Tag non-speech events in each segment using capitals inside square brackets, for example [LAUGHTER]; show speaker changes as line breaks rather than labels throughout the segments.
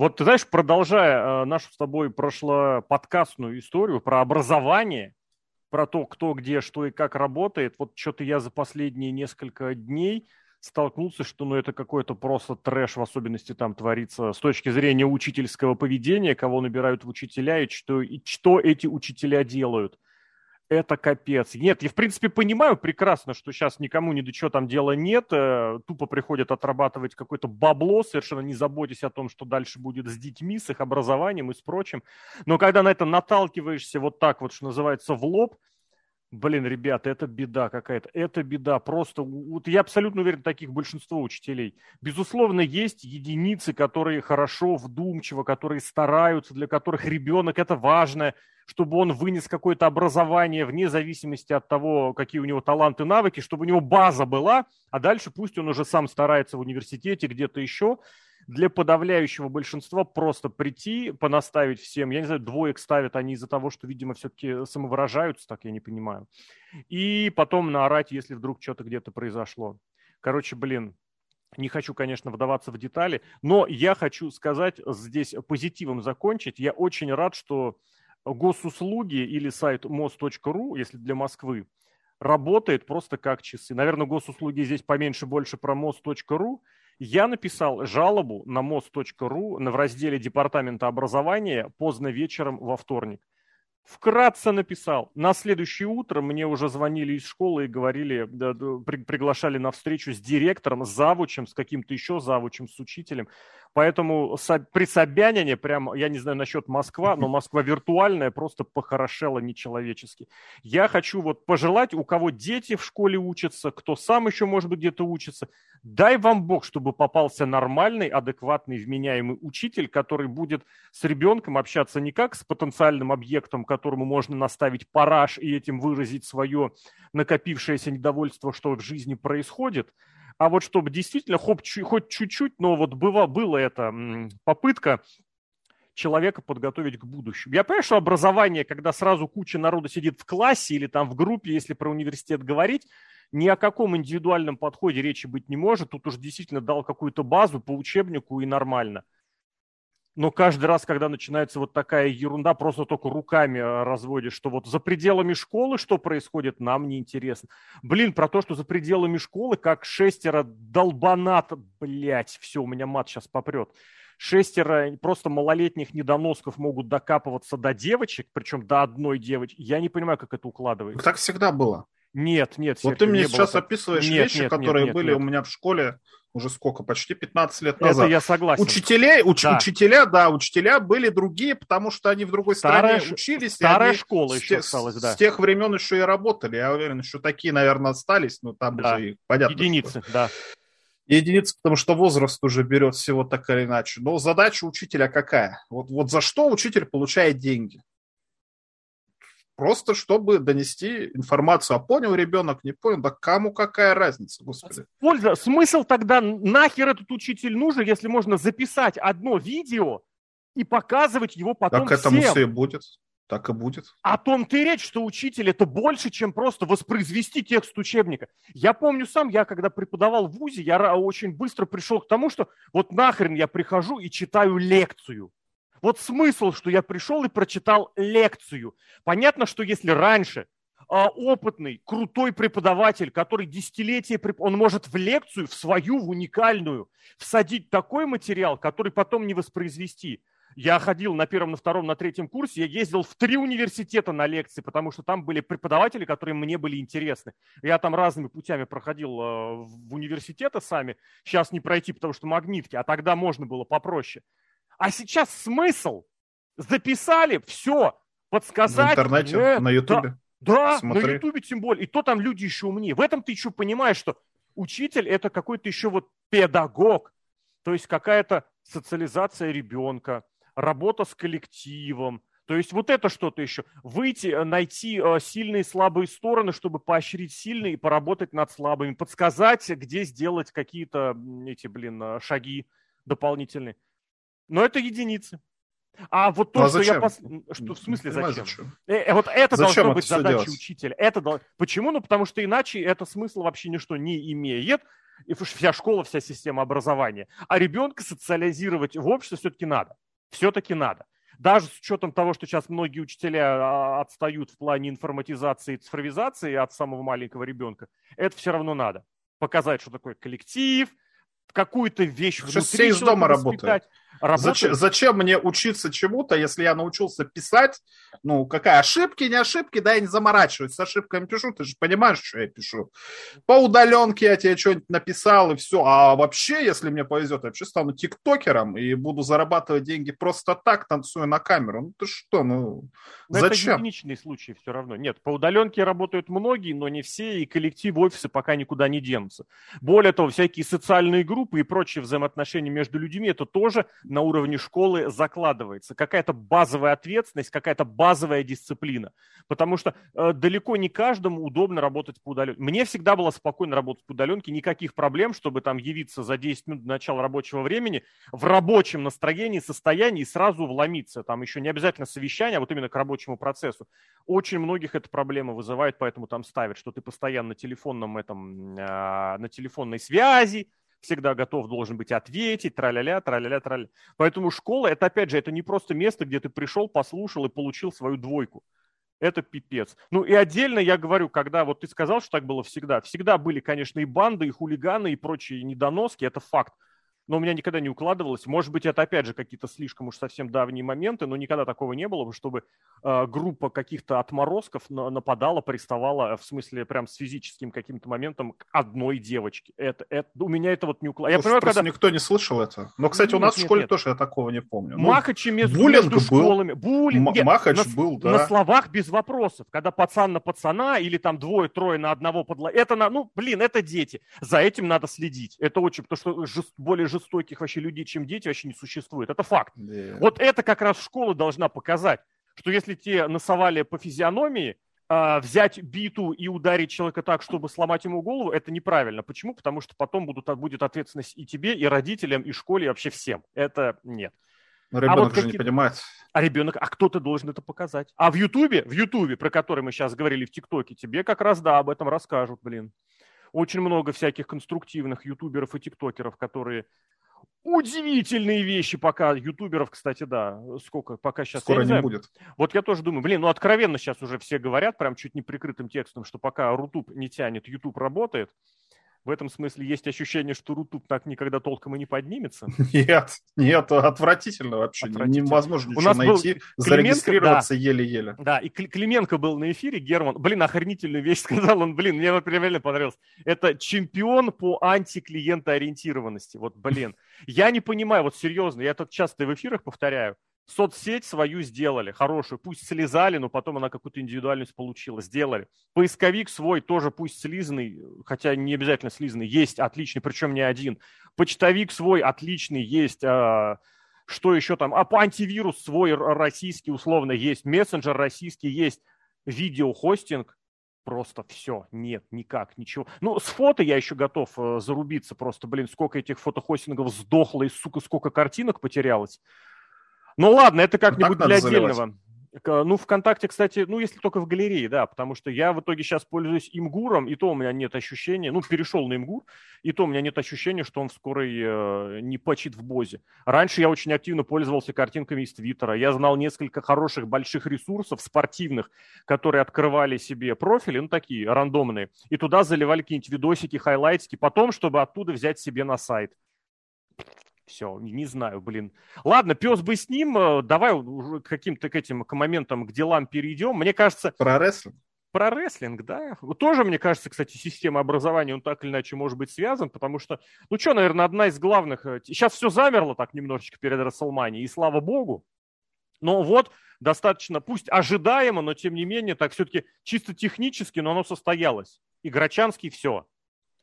Вот ты знаешь, продолжая э, нашу с тобой прошлоподкастную историю про образование, про то, кто где, что и как работает, вот что-то я за последние несколько дней столкнулся, что ну, это какой-то просто трэш, в особенности там творится с точки зрения учительского поведения, кого набирают в учителя и что, и что эти учителя делают – это капец. Нет, я в принципе понимаю прекрасно, что сейчас никому ни до чего там дела нет, э, тупо приходят отрабатывать какое-то бабло, совершенно не заботясь о том, что дальше будет с детьми, с их образованием и с прочим. Но когда на это наталкиваешься вот так вот, что называется, в лоб, Блин, ребята, это беда какая-то. Это беда. Просто, вот я абсолютно уверен, таких большинство учителей. Безусловно, есть единицы, которые хорошо, вдумчиво, которые стараются, для которых ребенок это важно, чтобы он вынес какое-то образование вне зависимости от того, какие у него таланты, навыки, чтобы у него база была, а дальше пусть он уже сам старается в университете, где-то еще для подавляющего большинства просто прийти, понаставить всем, я не знаю, двоек ставят они из-за того, что, видимо, все-таки самовыражаются, так я не понимаю, и потом наорать, если вдруг что-то где-то произошло. Короче, блин, не хочу, конечно, вдаваться в детали, но я хочу сказать здесь позитивом закончить. Я очень рад, что госуслуги или сайт mos.ru, если для Москвы, работает просто как часы. Наверное, госуслуги здесь поменьше, больше про mos.ru. Я написал жалобу на mos.ru в разделе Департамента образования поздно вечером во вторник. Вкратце написал. На следующее утро мне уже звонили из школы и говорили, да, при, приглашали на встречу с директором, с завучем, с каким-то еще завучем, с учителем. Поэтому при Собянине, прям, я не знаю насчет Москва, но [LAUGHS] Москва виртуальная просто похорошела нечеловечески. Я хочу вот пожелать, у кого дети в школе учатся, кто сам еще, может быть, где-то учится, дай вам Бог, чтобы попался нормальный, адекватный, вменяемый учитель, который будет с ребенком общаться не как с потенциальным объектом, которому можно наставить параж и этим выразить свое накопившееся недовольство, что в жизни происходит, а вот чтобы действительно хоть, хоть чуть-чуть, но вот было, было это попытка человека подготовить к будущему. Я понимаю, что образование, когда сразу куча народа сидит в классе или там в группе, если про университет говорить, ни о каком индивидуальном подходе речи быть не может. Тут уж действительно дал какую-то базу по учебнику и нормально но каждый раз, когда начинается вот такая ерунда, просто только руками э, разводишь, что вот за пределами школы что происходит, нам не интересно. Блин, про то, что за пределами школы, как шестеро долбанат, блять, все, у меня мат сейчас попрет. Шестеро просто малолетних недоносков могут докапываться до девочек, причем до одной девочки. Я не понимаю, как это укладывается.
Так всегда было.
Нет, нет,
Вот ты мне сейчас описываешь нет, вещи, нет, которые нет, были нет. у меня в школе уже сколько, почти 15 лет назад.
Это я согласен.
Учителя, уч, да. учителя, да, учителя были другие, потому что они в другой старая, стране учились.
Старая школа еще с, осталась, да.
С тех времен еще и работали. Я уверен, что такие, наверное, остались, но там да. уже понятно.
Единицы, что... да.
Единицы, потому что возраст уже берет всего так или иначе. Но задача учителя какая? Вот, вот за что учитель получает деньги? Просто чтобы донести информацию. А понял ребенок, не понял, да кому какая разница, господи.
Польза, смысл тогда, нахер этот учитель нужен, если можно записать одно видео и показывать его потом
Так этому
всем.
все будет. Так и будет.
О том-то и речь, что учитель это больше, чем просто воспроизвести текст учебника. Я помню сам, я когда преподавал в ВУЗе, я очень быстро пришел к тому, что вот нахрен я прихожу и читаю лекцию. Вот смысл, что я пришел и прочитал лекцию. Понятно, что если раньше а, опытный, крутой преподаватель, который десятилетия, он может в лекцию, в свою, в уникальную, всадить такой материал, который потом не воспроизвести. Я ходил на первом, на втором, на третьем курсе, я ездил в три университета на лекции, потому что там были преподаватели, которые мне были интересны. Я там разными путями проходил а, в университеты сами. Сейчас не пройти, потому что магнитки, а тогда можно было попроще. А сейчас смысл? Записали, все, подсказать.
В интернете, э, на Ютубе.
Да, да на Ютубе тем более. И то там люди еще умнее. В этом ты еще понимаешь, что учитель это какой-то еще вот педагог. То есть какая-то социализация ребенка, работа с коллективом, то есть вот это что-то еще. Выйти, э, найти э, сильные и слабые стороны, чтобы поощрить сильные и поработать над слабыми. Подсказать, где сделать какие-то эти, блин, э, шаги дополнительные. Но это единицы. А вот то,
ну, а
что
зачем?
я... Пос... Что, в смысле зачем? зачем? Э, э, вот это зачем должно быть задачей учителя. Это... Почему? Ну, потому что иначе это смысл вообще ничто не имеет. и вся школа, вся система образования. А ребенка социализировать в обществе все-таки надо. Все-таки надо. Даже с учетом того, что сейчас многие учителя а, отстают в плане информатизации и цифровизации от самого маленького ребенка, это все равно надо. Показать, что такое коллектив, какую-то вещь
Сейчас все из дома работают. Зачем, зачем мне учиться чему-то, если я научился писать? Ну, какая ошибки, не ошибки, да, я не заморачиваюсь. С ошибками пишу, ты же понимаешь, что я пишу. По удаленке я тебе что-нибудь написал, и все. А вообще, если мне повезет, я вообще стану тиктокером и буду зарабатывать деньги просто так, танцуя на камеру. Ну, ты что, ну,
но
зачем?
Это единичный случай все равно. Нет, по удаленке работают многие, но не все, и коллектив офиса пока никуда не денутся. Более того, всякие социальные группы и прочие взаимоотношения между людьми, это тоже на уровне школы закладывается. Какая-то базовая ответственность, какая-то базовая дисциплина. Потому что э, далеко не каждому удобно работать по удаленке. Мне всегда было спокойно работать по удаленке, никаких проблем, чтобы там явиться за 10 минут до начала рабочего времени в рабочем настроении, состоянии и сразу вломиться. Там еще не обязательно совещание, а вот именно к рабочему процессу. Очень многих эта проблема вызывает, поэтому там ставят, что ты постоянно на телефонном этом, э, на телефонной связи, всегда готов должен быть ответить, траля-ля, траля-ля, траля. Поэтому школа, это опять же, это не просто место, где ты пришел, послушал и получил свою двойку. Это пипец. Ну и отдельно я говорю, когда вот ты сказал, что так было всегда. Всегда были, конечно, и банды, и хулиганы, и прочие недоноски, это факт но у меня никогда не укладывалось. Может быть, это опять же какие-то слишком уж совсем давние моменты, но никогда такого не было, чтобы э, группа каких-то отморозков нападала, приставала, в смысле, прям с физическим каким-то моментом к одной девочке. Это, это, у меня это вот не укладывается.
Я понимаю, когда... никто не слышал это. Но, кстати, нет, у нас нет, в школе нет. тоже я такого не помню.
Ну, Махачи между, Буллинг между школами.
Буллинг. М- Махач
на,
был, да.
На словах без вопросов. Когда пацан на пацана или там двое-трое на одного подла... Это, на, ну, блин, это дети. За этим надо следить. Это очень, потому что жест... более жестоких вообще людей, чем дети, вообще не существует. Это факт. Yeah. Вот это как раз школа должна показать, что если те насовали по физиономии, а, взять биту и ударить человека так, чтобы сломать ему голову, это неправильно. Почему? Потому что потом будут, будет ответственность и тебе, и родителям, и школе, и вообще всем. Это нет.
Но ребенок а вот же какие... не понимает.
А ребенок, а кто-то должен это показать. А в Ютубе, в Ютубе, про который мы сейчас говорили, в ТикТоке, тебе как раз, да, об этом расскажут, блин. Очень много всяких конструктивных ютуберов и тиктокеров, которые удивительные вещи пока. Ютуберов, кстати, да, сколько пока сейчас.
Скоро не знаю. будет.
Вот я тоже думаю, блин, ну откровенно сейчас уже все говорят, прям чуть не прикрытым текстом, что пока Рутуб не тянет, Ютуб работает. В этом смысле есть ощущение, что Рутуб так никогда толком и не поднимется. [LAUGHS]
Нет, нет, отвратительно вообще. Отвратительно. Невозможно ничего найти, Клименко, зарегистрироваться да, еле-еле.
Да, и Клименко был на эфире, Герман, блин, охренительную вещь [LAUGHS] сказал он, блин, мне реально понравилось. Это чемпион по антиклиентоориентированности. Вот, блин, я не понимаю, вот серьезно, я тут часто в эфирах повторяю, соцсеть свою сделали, хорошую, пусть слезали, но потом она какую-то индивидуальность получила, сделали. Поисковик свой тоже пусть слизанный, хотя не обязательно слизанный, есть отличный, причем не один. Почтовик свой отличный есть, а, что еще там, а антивирус свой российский условно есть, мессенджер российский есть, видеохостинг, просто все, нет, никак, ничего. Ну, с фото я еще готов э, зарубиться просто, блин, сколько этих фотохостингов сдохло и, сука, сколько картинок потерялось. Ну ладно, это как-нибудь для отдельного. Ну, ВКонтакте, кстати, ну, если только в галерее, да, потому что я в итоге сейчас пользуюсь имгуром, и то у меня нет ощущения, ну, перешел на имгур, и то у меня нет ощущения, что он в скорой э, не почит в бозе. Раньше я очень активно пользовался картинками из Твиттера. Я знал несколько хороших больших ресурсов спортивных, которые открывали себе профили, ну, такие рандомные, и туда заливали какие-нибудь видосики, хайлайтики, потом, чтобы оттуда взять себе на сайт. Все, не знаю, блин. Ладно, пес бы с ним. Э, давай уже к каким-то к этим к моментам, к делам перейдем. Мне кажется...
Про рестлинг?
Про рестлинг, да. Тоже, мне кажется, кстати, система образования, он так или иначе может быть связан, потому что, ну что, наверное, одна из главных... Сейчас э, все замерло так немножечко перед Расселмани, и слава богу. Но вот достаточно, пусть ожидаемо, но тем не менее, так все-таки чисто технически, но оно состоялось. И Грачанский все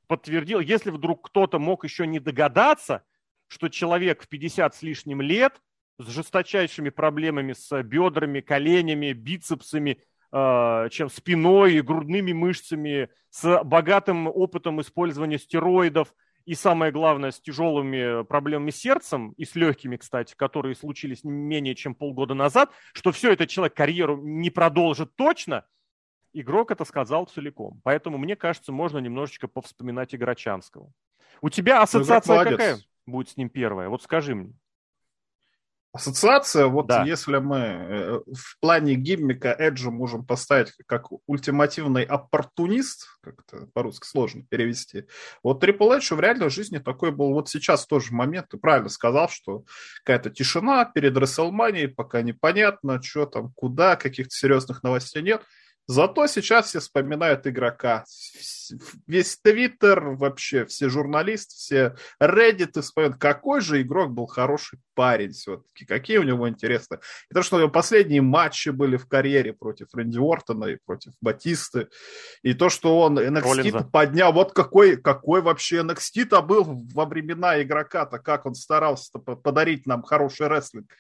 подтвердил. Если вдруг кто-то мог еще не догадаться, что человек в 50 с лишним лет с жесточайшими проблемами с бедрами, коленями, бицепсами, э, чем спиной и грудными мышцами, с богатым опытом использования стероидов и, самое главное, с тяжелыми проблемами с сердцем и с легкими, кстати, которые случились менее чем полгода назад, что все это человек карьеру не продолжит точно, игрок это сказал целиком. Поэтому, мне кажется, можно немножечко повспоминать Играчанского. У тебя ассоциация какая будет с ним первая? Вот скажи мне.
Ассоциация, вот да. если мы э, в плане гиммика Эджа можем поставить как ультимативный оппортунист, как это по-русски сложно перевести, вот Трипл Эдж в реальной жизни такой был, вот сейчас тоже момент, ты правильно сказал, что какая-то тишина перед Расселманией, пока непонятно, что там, куда, каких-то серьезных новостей нет – Зато сейчас все вспоминают игрока. Весь Твиттер, вообще все журналисты, все Reddit вспоминают, какой же игрок был хороший парень все-таки, какие у него интересные. И то, что у него последние матчи были в карьере против Рэнди Уортона и против Батисты, и то, что он NXT поднял, вот какой, какой вообще NXT-то был во времена игрока-то, как он старался подарить нам хороший рестлинг.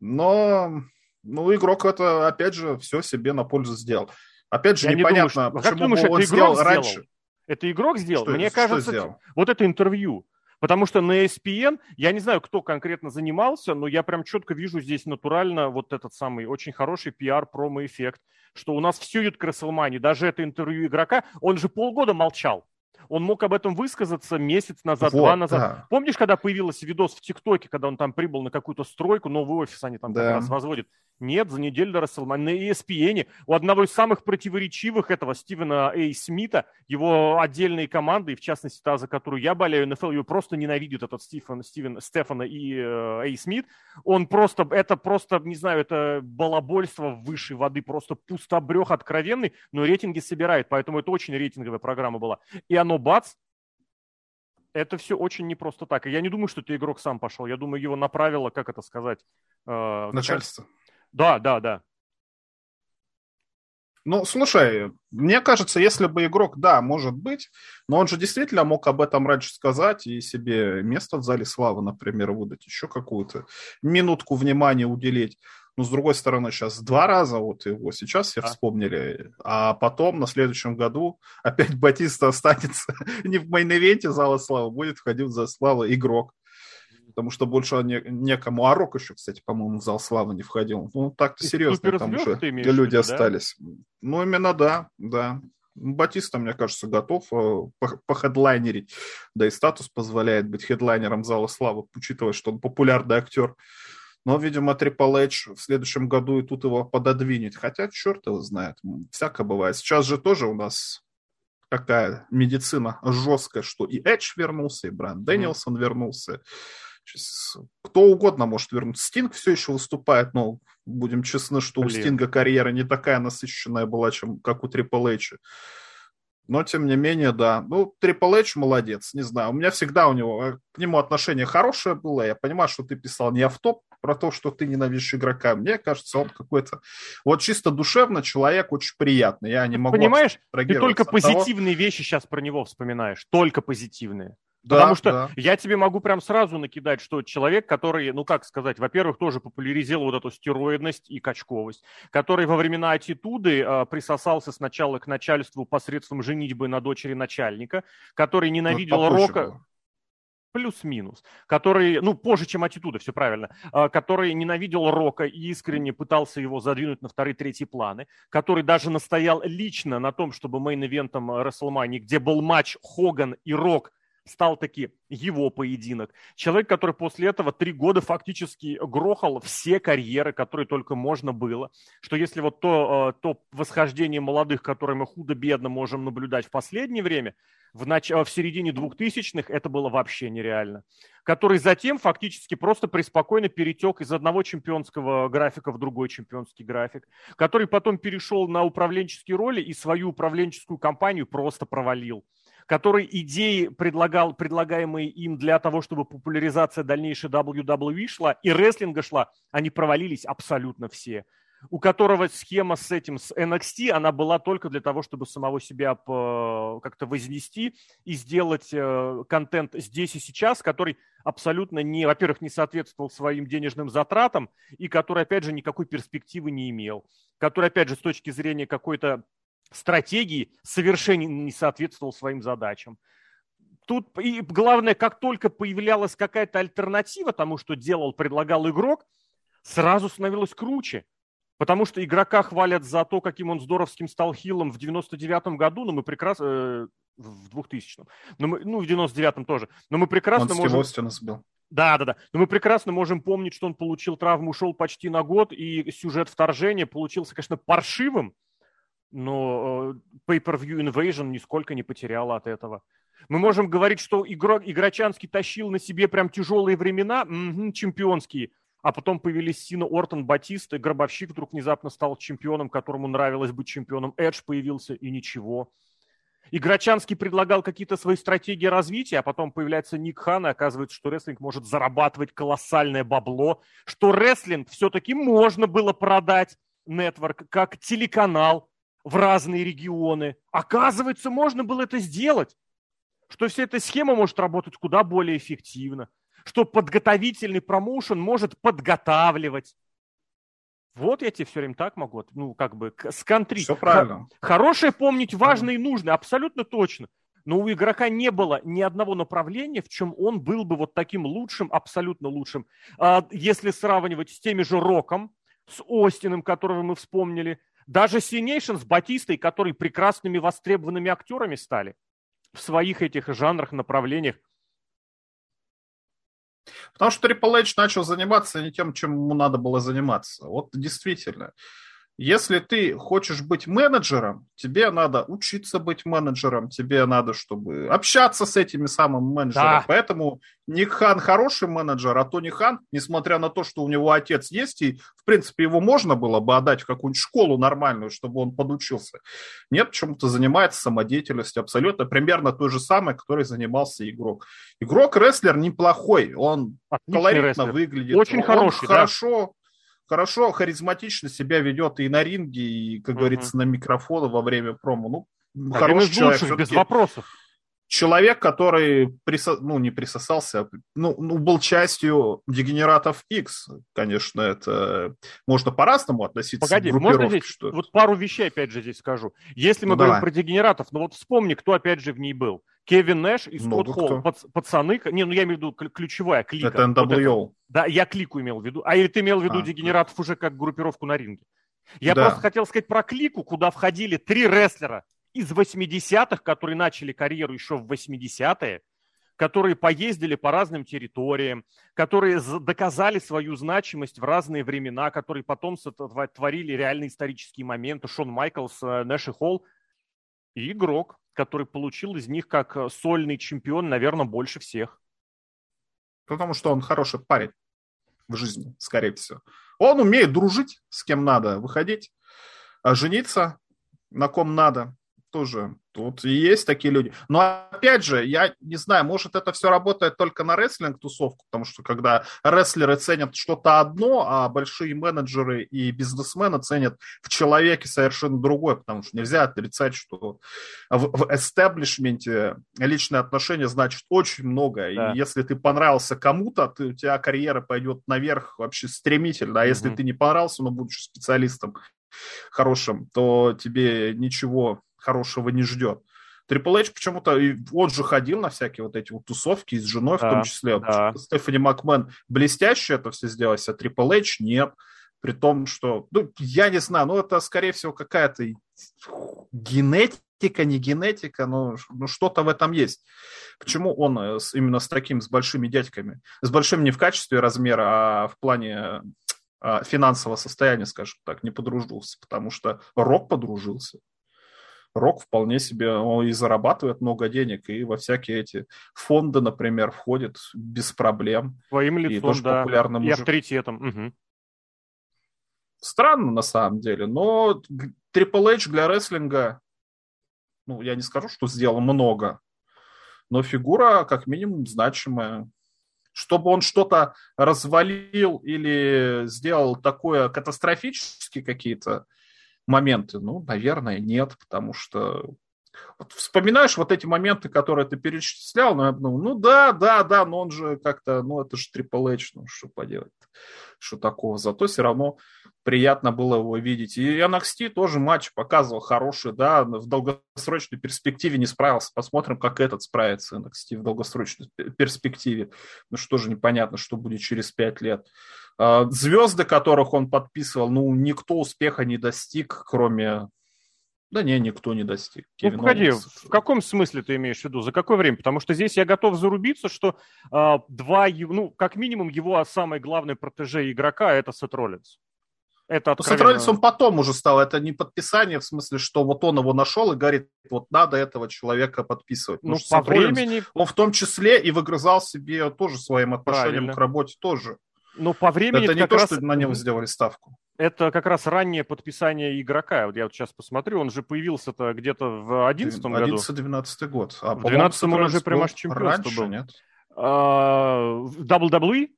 Но ну, игрок это, опять же, все себе на пользу сделал. Опять же, Я непонятно,
не думаю, что... почему думаешь, он это сделал раньше. Сделал? Это игрок сделал? Что, Мне что кажется, сделал? вот это интервью. Потому что на ESPN, я не знаю, кто конкретно занимался, но я прям четко вижу здесь натурально вот этот самый очень хороший пиар-промо-эффект, что у нас все идет к Расселмане, даже это интервью игрока, он же полгода молчал. Он мог об этом высказаться месяц назад, вот, два назад. Да. Помнишь, когда появился видос в ТикТоке, когда он там прибыл на какую-то стройку, новый офис они там да. как раз возводят? Нет, за неделю до Расселмани. На ESPN у одного из самых противоречивых этого Стивена Эй Смита, его отдельные команды, и в частности та, за которую я болею, НФЛ ее просто ненавидит, этот Стивен, Стивен, Стефана и Эй Смит. Он просто, это просто, не знаю, это балабольство высшей воды, просто пустобрех откровенный, но рейтинги собирает, поэтому это очень рейтинговая программа была. И оно бац, это все очень непросто так. И я не думаю, что это игрок сам пошел. Я думаю, его направило, как это сказать...
Э, Начальство.
Да, да, да.
Ну, слушай, мне кажется, если бы игрок, да, может быть, но он же действительно мог об этом раньше сказать и себе место в зале славы, например, выдать, еще какую-то минутку внимания уделить. Но, с другой стороны, сейчас два раза вот его сейчас все а. вспомнили, а потом на следующем году опять Батиста останется [LAUGHS] не в main event-е зала славы, будет входить в зал славы игрок потому что больше не, некому. А Рок еще, кстати, по-моему, в зал славы не входил. Ну, так-то серьезно, там уже люди виду, остались. Да? Ну, именно да, да. Батиста, мне кажется, готов э, похедлайнерить, да и статус позволяет быть хедлайнером зала славы, учитывая, что он популярный актер. Но, видимо, Triple H в следующем году и тут его пододвинет. Хотя, черт его знает, всякое бывает. Сейчас же тоже у нас какая медицина жесткая, что и Эдж вернулся, и Брайан Дэнилсон mm. вернулся. Кто угодно может вернуться. Стинг все еще выступает, но будем честны, что Блин. у Стинга карьера не такая насыщенная была, чем как у Трипл Эйча. Но, тем не менее, да. Ну, Трипл Эйч молодец, не знаю. У меня всегда у него, э, к нему отношение хорошее было. Я понимаю, что ты писал не автоп про то, что ты ненавидишь игрока. Мне кажется, он какой-то... Вот чисто душевно человек очень приятный. Я не могу...
Понимаешь, ты только позитивные того... вещи сейчас про него вспоминаешь. Только позитивные. Да, Потому что да. я тебе могу прям сразу накидать, что человек, который, ну как сказать, во-первых, тоже популяризировал вот эту стероидность и качковость, который во времена аттитуды э, присосался сначала к начальству посредством женитьбы на дочери начальника, который ненавидел ну, Рока плюс-минус, который, ну, позже, чем аттитуда, все правильно, а, который ненавидел Рока и искренне пытался его задвинуть на вторые, третьи планы, который даже настоял лично на том, чтобы мейн-ивентом WrestleMania, где был матч Хоган и Рок, стал таки его поединок. Человек, который после этого три года фактически грохал все карьеры, которые только можно было. Что если вот то, э, то восхождение молодых, которое мы худо-бедно можем наблюдать в последнее время, в, нач... в середине двухтысячных это было вообще нереально. Который затем фактически просто преспокойно перетек из одного чемпионского графика в другой чемпионский график. Который потом перешел на управленческие роли и свою управленческую кампанию просто провалил который идеи предлагал, предлагаемые им для того, чтобы популяризация дальнейшей WWE шла и рестлинга шла, они провалились абсолютно все. У которого схема с этим, с NXT, она была только для того, чтобы самого себя как-то вознести и сделать э, контент здесь и сейчас, который абсолютно не, во-первых, не соответствовал своим денежным затратам и который, опять же, никакой перспективы не имел, который, опять же, с точки зрения какой-то стратегии совершенно не соответствовал своим задачам. Тут и главное, как только появлялась какая-то альтернатива тому, что делал, предлагал игрок, сразу становилось круче. Потому что игрока хвалят за то, каким он здоровским стал хилом в 99-м году, но мы прекрасно, э, в 2000-м. Но мы, ну, в 99-м тоже. Но мы прекрасно
он
можем...
Стив сбил.
Да, да, да. Но мы прекрасно можем помнить, что он получил травму, ушел почти на год, и сюжет вторжения получился, конечно, паршивым, но э, Pay-Per-View Invasion нисколько не потеряла от этого. Мы можем говорить, что игрок, Игрочанский тащил на себе прям тяжелые времена, угу, чемпионские, а потом появились Сина Ортон, Батиста, и Гробовщик вдруг внезапно стал чемпионом, которому нравилось быть чемпионом. Эдж появился, и ничего. Игрочанский предлагал какие-то свои стратегии развития, а потом появляется Ник Хан, и оказывается, что рестлинг может зарабатывать колоссальное бабло, что рестлинг все-таки можно было продать нетворк как телеканал в разные регионы. Оказывается, можно было это сделать, что вся эта схема может работать куда более эффективно, что подготовительный промоушен может подготавливать, вот я тебе все время так могу, ну, как бы, сконтрить.
Все правильно.
Хорошее помнить важно и нужно, абсолютно точно. Но у игрока не было ни одного направления, в чем он был бы вот таким лучшим, абсолютно лучшим. А если сравнивать с теми же Роком, с Остином, которого мы вспомнили, даже Синейшн с Батистой, которые прекрасными востребованными актерами стали в своих этих жанрах, направлениях.
Потому что Triple H начал заниматься не тем, чем ему надо было заниматься. Вот действительно. Если ты хочешь быть менеджером, тебе надо учиться быть менеджером, тебе надо, чтобы общаться с этими самыми менеджерами. Да. Поэтому Ник Хан хороший менеджер, а Тони Хан, несмотря на то, что у него отец есть, и, в принципе, его можно было бы отдать в какую-нибудь школу нормальную, чтобы он подучился. Нет, почему-то занимается самодеятельностью абсолютно примерно той же самой, которой занимался игрок. Игрок-рестлер неплохой, он Отличный колоритно рестлер. выглядит.
Очень он хороший,
хорошо хорошо, харизматично себя ведет и на ринге, и, как uh-huh. говорится, на микрофоны во время промо.
Ну, Один хороший человек. Лучших, без вопросов
человек, который присо... ну, не присосался, а, ну, ну, был частью дегенератов X. Конечно, это можно по-разному относиться
Погоди,
к
можно здесь что... вот пару вещей опять же здесь скажу. Если мы ну, говорим давай. про дегенератов, ну вот вспомни, кто опять же в ней был. Кевин Нэш и Скотт Холл. Пац, пацаны, не, ну я имею в виду ключевая клика.
Это NWO. Вот
да, я клику имел в виду. А или ты имел в виду а, дегенератов да. уже как группировку на ринге? Я да. просто хотел сказать про клику, куда входили три рестлера из 80-х, которые начали карьеру еще в 80-е, которые поездили по разным территориям, которые доказали свою значимость в разные времена, которые потом творили реальные исторические моменты. Шон Майклс, э, Нэш и Холл и игрок, который получил из них как э, сольный чемпион, наверное, больше всех.
Потому что он хороший парень в жизни, скорее всего. Он умеет дружить с кем надо, выходить, а жениться на ком надо, тоже. Тут и есть такие люди. Но опять же, я не знаю, может это все работает только на рестлинг-тусовку, потому что когда рестлеры ценят что-то одно, а большие менеджеры и бизнесмены ценят в человеке совершенно другое, потому что нельзя отрицать, что в, в эстаблишменте личные отношения значит очень много. Да. И если ты понравился кому-то, ты, у тебя карьера пойдет наверх вообще стремительно. А если угу. ты не понравился, но будешь специалистом хорошим, то тебе ничего хорошего не ждет. Трипл Эйч почему-то, он же ходил на всякие вот эти вот тусовки с женой да, в том числе. Да. Стефани Макмен блестяще это все сделать, а Трипл Эйч нет. При том, что, ну, я не знаю, ну, это, скорее всего, какая-то генетика, не генетика, но ну, что-то в этом есть. Почему он э, именно с таким, с большими дядьками? С большим не в качестве размера, а в плане а, финансового состояния, скажем так, не подружился, потому что Рок подружился. Рок вполне себе он и зарабатывает много денег, и во всякие эти фонды, например, входит без проблем.
Своим лицом, и тоже да, популярным и авторитетом. Угу.
Странно на самом деле, но Triple H для рестлинга, ну, я не скажу, что сделал много, но фигура как минимум значимая. Чтобы он что-то развалил или сделал такое катастрофически какие-то моменты? Ну, наверное, нет, потому что вот вспоминаешь вот эти моменты, которые ты перечислял, ну, ну, да, да, да, но он же как-то, ну это же Triple H, ну что поделать, что такого. Зато все равно приятно было его видеть. И NXT тоже матч показывал хороший, да, в долгосрочной перспективе не справился. Посмотрим, как этот справится NXT в долгосрочной перспективе. Ну что же непонятно, что будет через пять лет. А, звезды, которых он подписывал, ну, никто успеха не достиг, кроме Да не, никто не достиг.
Ну, Кевин погоди, Оуэнс... в каком смысле ты имеешь в виду? За какое время? Потому что здесь я готов зарубиться, что э, два, ну, как минимум, его самый главный протеже игрока – это Сет Роллинс.
Это откровенно... Сет Роллинс он потом уже стал. Это не подписание, в смысле, что вот он его нашел и говорит, вот надо этого человека подписывать.
Ну, по времени...
он в том числе и выгрызал себе тоже своим отношением Правильно. к работе тоже.
Ну, по времени...
Это не то, раз... что на него сделали ставку.
Это как раз раннее подписание игрока. Вот я вот сейчас посмотрю, он же появился-то где-то в 11 году.
11-12 год.
А, в 12 он уже прям аж чемпионство раньше, был. нет? А, WWE?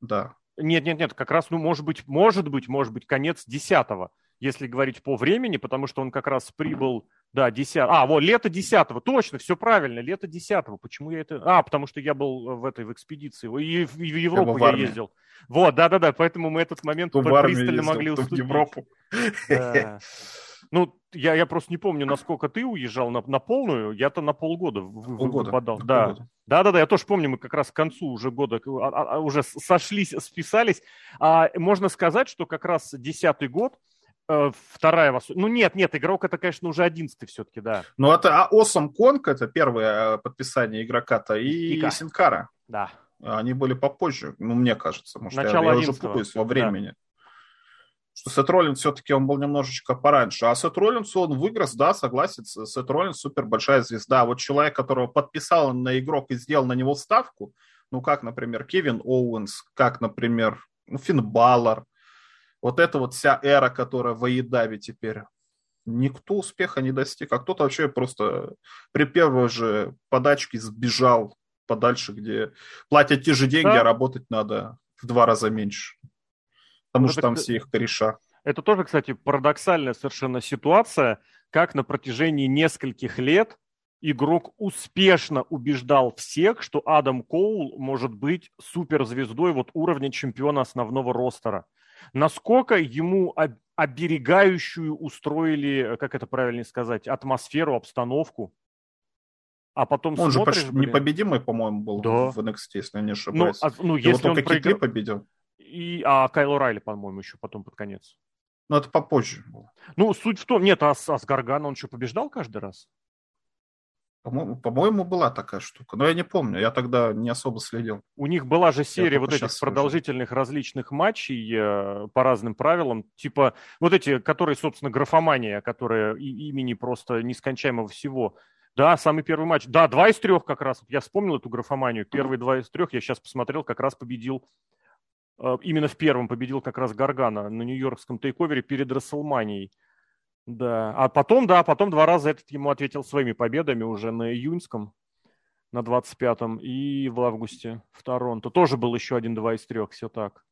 Да.
Нет, нет, нет, как раз, ну, может быть, может быть, может быть, конец десятого, если говорить по времени, потому что он как раз прибыл, да, 10 А, вот, лето десятого, точно, все правильно, лето десятого. Почему я это... А, потому что я был в этой, в экспедиции, и в, в Европу я, я ездил. Вот, да-да-да, поэтому мы этот момент
пристально ездил, могли уступить. в Европу.
Да. Ну, я, я просто не помню, насколько ты уезжал на, на полную. Я-то на полгода, полгода выпадал. На да. да, да, да. Я тоже помню, мы как раз к концу уже года а, а, а, уже сошлись, списались. А, можно сказать, что как раз десятый год, э, вторая вас. Ну нет, нет, игрок это, конечно, уже одиннадцатый все-таки, да.
Ну это Осом Конг, это первое э, подписание игрока-то, и Ика. Синкара.
Да.
Они были попозже, ну мне кажется. Может, Начало я, я уже путаюсь во времени. Да что Сет Роллинс все-таки он был немножечко пораньше. А Сет Роллинс, он выиграл, да, согласен, Сет Роллинс супер большая звезда. Вот человек, которого подписал на игрок и сделал на него ставку, ну, как, например, Кевин Оуэнс, как, например, ну, Финн Баллар, вот эта вот вся эра, которая в Аидаве теперь, никто успеха не достиг, а кто-то вообще просто при первой же подачке сбежал подальше, где платят те же деньги, да. а работать надо в два раза меньше потому ну, что там все их кореша.
Это тоже, кстати, парадоксальная совершенно ситуация, как на протяжении нескольких лет игрок успешно убеждал всех, что Адам Коул может быть суперзвездой вот уровня чемпиона основного ростера. Насколько ему оберегающую устроили, как это правильно сказать, атмосферу, обстановку. А потом
он смотришь, же почти блин... непобедимый, по-моему, был да. в NXT, если я не ошибаюсь.
Ну, а, ну если он проиграл... победил и, а Кайло Райли, по-моему, еще потом под конец.
Ну, это попозже было.
Ну, суть в том, нет, а с, а с Гаргана он что, побеждал каждый раз?
По-моему, по-моему, была такая штука, но я не помню, я тогда не особо следил.
У них была же серия вот этих продолжительных слышу. различных матчей э, по разным правилам, типа вот эти, которые, собственно, графомания, которые и, имени просто нескончаемого всего. Да, самый первый матч. Да, два из трех как раз. Я вспомнил эту графоманию. Первые два из трех я сейчас посмотрел, как раз победил Э, именно в первом победил как раз Гаргана на нью-йоркском тейковере перед Расселманией. Да, а потом, да, потом два раза этот ему ответил своими победами уже на июньском, на 25-м и в августе в Торонто. Тоже был еще один-два из трех, все так.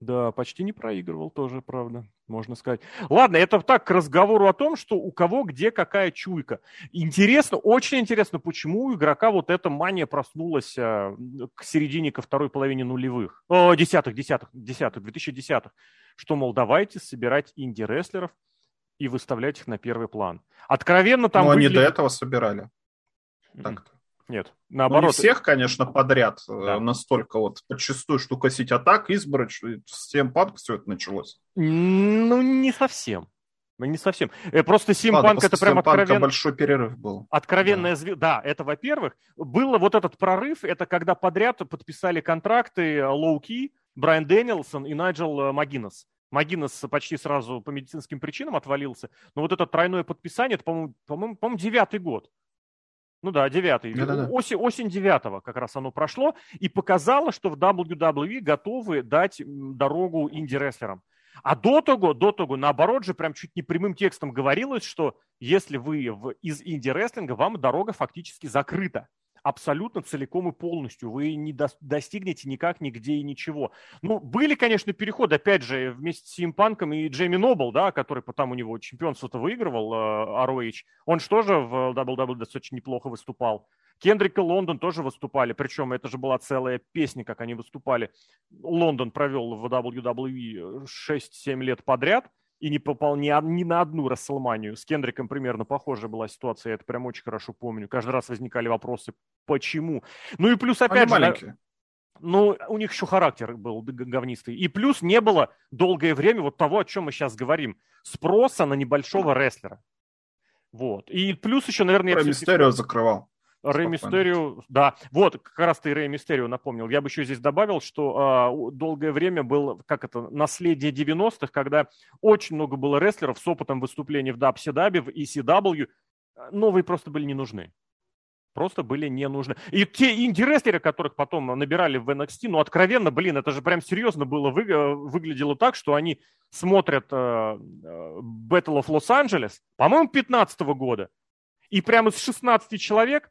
Да, почти не проигрывал тоже, правда, можно сказать. Ладно, это так к разговору о том, что у кого где какая чуйка. Интересно, очень интересно, почему у игрока вот эта мания проснулась а, к середине, ко второй половине нулевых. О, десятых, десятых, десятых, 2010-х. Что, мол, давайте собирать инди-рестлеров и выставлять их на первый план. Откровенно там...
Ну, выглядит... они до этого собирали. Так-то.
Нет, наоборот. Ну, не
всех, конечно, подряд э, да. настолько вот подчастую, что косить атак, избрать, с тем панк все это началось.
Ну, не совсем. Ну, не совсем. Э, просто Симпанк это прям откровенно...
большой перерыв был.
Откровенная да. звезда. Да, это во-первых. Было вот этот прорыв, это когда подряд подписали контракты Лоуки, Брайан Дэнилсон и Найджел э, Магинес. Магинес почти сразу по медицинским причинам отвалился. Но вот это тройное подписание, это, по-моему, по-моему, по-моему девятый год. Ну да, девятый. Да-да-да. Осень, осень девятого как раз оно прошло и показало, что в WWE готовы дать дорогу инди-рестлерам. А до того, до того, наоборот же, прям чуть не прямым текстом говорилось, что если вы в, из инди-рестлинга, вам дорога фактически закрыта абсолютно целиком и полностью. Вы не до, достигнете никак нигде и ничего. Ну, были, конечно, переходы, опять же, вместе с Симпанком и Джейми Нобл, да, который потом у него чемпионство-то выигрывал, э, ROH. Он же тоже в WWE достаточно неплохо выступал. Кендрик и Лондон тоже выступали, причем это же была целая песня, как они выступали. Лондон провел в WWE 6-7 лет подряд, и не попал ни, ни на одну Расселманию. С Кендриком примерно похожая была ситуация, я это прям очень хорошо помню. Каждый раз возникали вопросы, почему. Ну и плюс опять Они же...
маленькие.
ну, у них еще характер был говнистый. И плюс не было долгое время вот того, о чем мы сейчас говорим, спроса на небольшого рестлера. Вот. И плюс еще, наверное...
Рэй Мистерио закрывал.
Рэй Мистерио, да. Вот, как раз ты Рэй Мистерио напомнил. Я бы еще здесь добавил, что э, долгое время был, как это, наследие 90-х, когда очень много было рестлеров с опытом выступлений в WCW, в ECW. Новые просто были не нужны просто были не нужны. И те инди-рестлеры, которых потом набирали в NXT, ну, откровенно, блин, это же прям серьезно было, вы, э, выглядело так, что они смотрят э, э Battle of Los Angeles, по-моему, 15 года, и прямо из 16 человек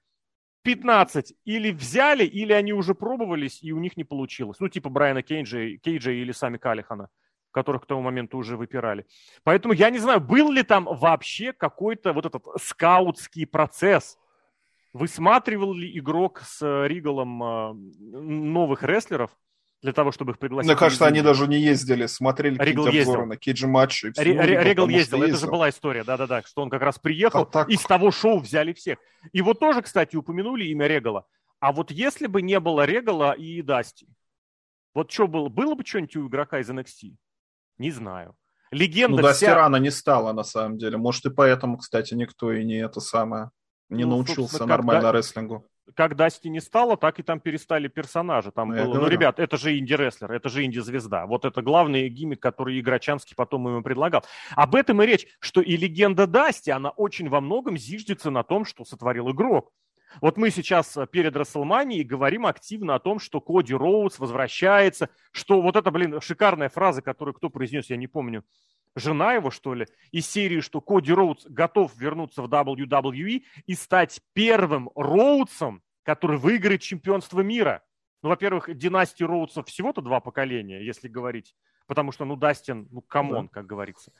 15 или взяли, или они уже пробовались, и у них не получилось. Ну, типа Брайана Кейджа, Кейджа или сами Калихана которых к тому моменту уже выпирали. Поэтому я не знаю, был ли там вообще какой-то вот этот скаутский процесс, Высматривал ли игрок с э, Ригалом э, новых рестлеров для того, чтобы их пригласить?
Мне кажется, они даже не ездили, смотрели
какие-то обзоры
на кейджи матчи.
Ригал ездил, это же была история, да-да-да, что он как раз приехал, а так... и с того шоу взяли всех. И вот тоже, кстати, упомянули имя Ригала. А вот если бы не было Ригала и Дасти, вот что было? Было бы что-нибудь у игрока из NXT? Не знаю. Легенда
ну, Дасти вся... рано не стало, на самом деле. Может, и поэтому, кстати, никто и не это самое не ну, научился нормально когда, рестлингу.
Как Дасти не стало, так и там перестали персонажи. Там было, ну, ребят, это же инди-рестлер, это же инди-звезда. Вот это главный гиммик, который Играчанский потом ему предлагал. Об этом и речь, что и легенда Дасти, она очень во многом зиждется на том, что сотворил игрок. Вот мы сейчас перед Расселманией говорим активно о том, что Коди Роуз возвращается, что вот это, блин, шикарная фраза, которую кто произнес, я не помню, жена его, что ли, из серии, что Коди Роудс готов вернуться в WWE и стать первым Роудсом, который выиграет чемпионство мира. Ну, во-первых, династии Роудсов всего-то два поколения, если говорить, потому что, ну, Дастин, ну, come on, да. как говорится.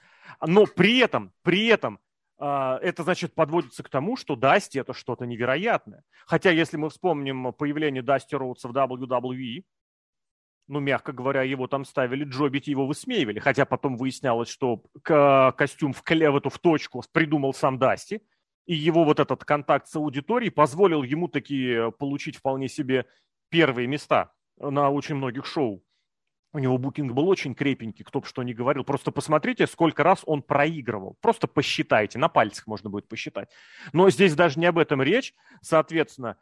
Но при этом, при этом, Uh, это, значит, подводится к тому, что Дасти – это что-то невероятное. Хотя, если мы вспомним появление Дасти Роудса в WWE, ну, мягко говоря, его там ставили джобить, его высмеивали. Хотя потом выяснялось, что костюм в, в эту в точку придумал сам Дасти, и его вот этот контакт с аудиторией позволил ему таки получить вполне себе первые места на очень многих шоу. У него букинг был очень крепенький, кто бы что ни говорил. Просто посмотрите, сколько раз он проигрывал. Просто посчитайте, на пальцах можно будет посчитать. Но здесь даже не об этом речь. Соответственно,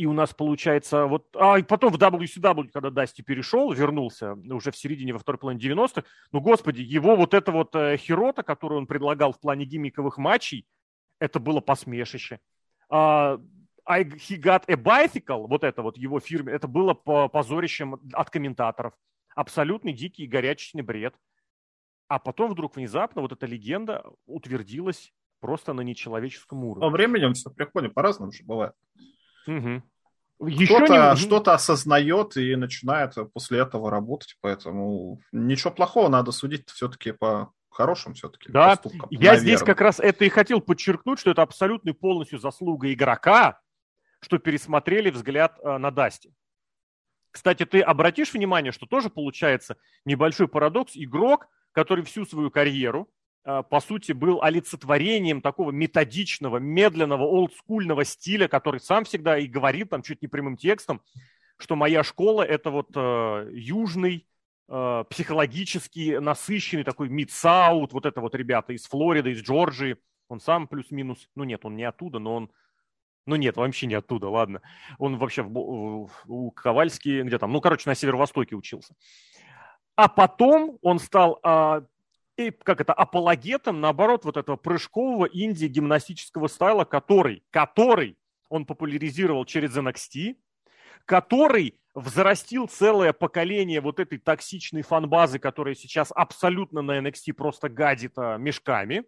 и у нас получается вот... А, и потом в WCW, когда Дасти перешел, вернулся уже в середине, во второй половине 90-х, ну, господи, его вот это вот э, Хирота, который он предлагал в плане гиммиковых матчей, это было посмешище. А, I, he got a bicycle, вот это вот его фирме, это было по позорищем от комментаторов. Абсолютный дикий горячечный бред. А потом вдруг внезапно вот эта легенда утвердилась просто на нечеловеческом уровне.
Во временем все приходит, по-разному же бывает. Угу. Кто-то не... что-то осознает и начинает после этого работать, поэтому ничего плохого, надо судить все-таки по хорошим все-таки
да, поступкам. Я наверное. здесь как раз это и хотел подчеркнуть, что это абсолютно полностью заслуга игрока, что пересмотрели взгляд э, на Дасти. Кстати, ты обратишь внимание, что тоже получается небольшой парадокс. Игрок, который всю свою карьеру по сути, был олицетворением такого методичного, медленного, олдскульного стиля, который сам всегда и говорит там чуть не прямым текстом, что моя школа – это вот э, южный, э, психологически насыщенный такой Mid-South, вот это вот ребята из Флориды, из Джорджии. Он сам плюс-минус, ну нет, он не оттуда, но он ну нет, вообще не оттуда, ладно. Он вообще в, у Ковальски, где там, ну, короче, на северо-востоке учился. А потом он стал а, и, как это, апологетом, наоборот, вот этого прыжкового инди-гимнастического стайла, который, который он популяризировал через NXT, который взрастил целое поколение вот этой токсичной фанбазы, которая сейчас абсолютно на NXT просто гадит а, мешками,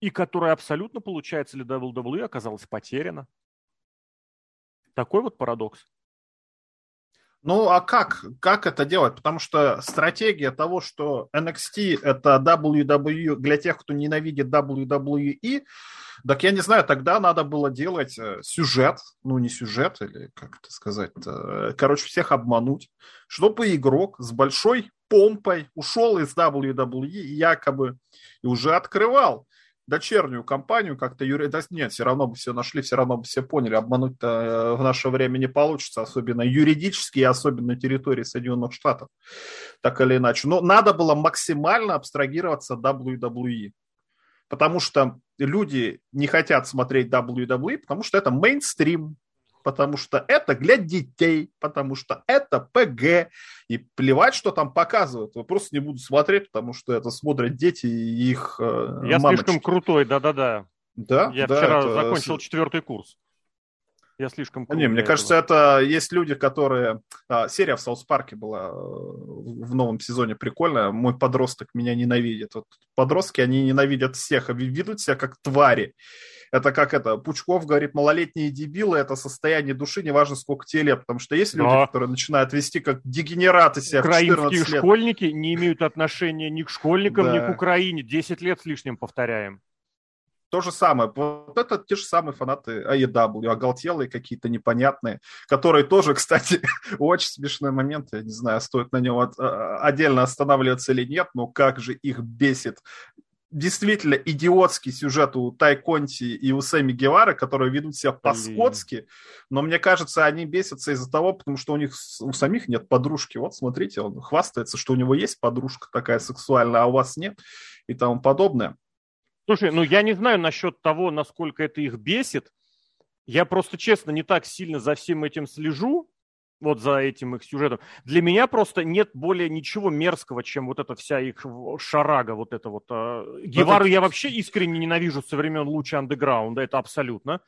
и которая абсолютно, получается, для WWE оказалась потеряна. Такой вот парадокс.
Ну, а как? Как это делать? Потому что стратегия того, что NXT это WWE для тех, кто ненавидит WWE, так я не знаю, тогда надо было делать э, сюжет, ну не сюжет, или как это сказать, короче, всех обмануть, чтобы игрок с большой помпой ушел из WWE и якобы и уже открывал дочернюю компанию как-то юри... да, нет, все равно бы все нашли, все равно бы все поняли, обмануть-то э, в наше время не получится, особенно юридически особенно на территории Соединенных Штатов, так или иначе. Но надо было максимально абстрагироваться WWE, потому что люди не хотят смотреть WWE, потому что это мейнстрим, потому что это для детей, потому что это ПГ, и плевать, что там показывают. Я просто не буду смотреть, потому что это смотрят дети и их
э, Я мамочки. слишком крутой, да-да-да.
Да,
Я
да,
вчера это... закончил четвертый курс. Я слишком
крутой. Не, мне кажется, это есть люди, которые... А, серия в Саус Парке была э, в новом сезоне прикольная. Мой подросток меня ненавидит. Вот подростки, они ненавидят всех, ведут себя как твари. Это как это, Пучков говорит, малолетние дебилы, это состояние души, неважно сколько тебе лет, потому что есть люди, Но... которые начинают вести как дегенераты себя
Украинские в школьники не имеют отношения ни к школьникам, да. ни к Украине. Десять лет с лишним повторяем.
То же самое. Вот это те же самые фанаты AEW, оголтелые какие-то непонятные, которые тоже, [LAUGHS] кстати, очень смешной момент. Я не знаю, стоит на него а, отдельно останавливаться или нет, но как же их бесит действительно идиотский сюжет у Тай Конти и у Сэмми Гевара, которые ведут себя по-скотски, но мне кажется, они бесятся из-за того, потому что у них у самих нет подружки. Вот смотрите, он хвастается, что у него есть подружка такая сексуальная, а у вас нет и тому подобное.
Слушай, ну я не знаю насчет того, насколько это их бесит. Я просто, честно, не так сильно за всем этим слежу, вот за этим их сюжетом. Для меня просто нет более ничего мерзкого, чем вот эта вся их шарага, вот это вот. А, Гевару это... я вообще искренне ненавижу со времен луча андеграунда, это абсолютно.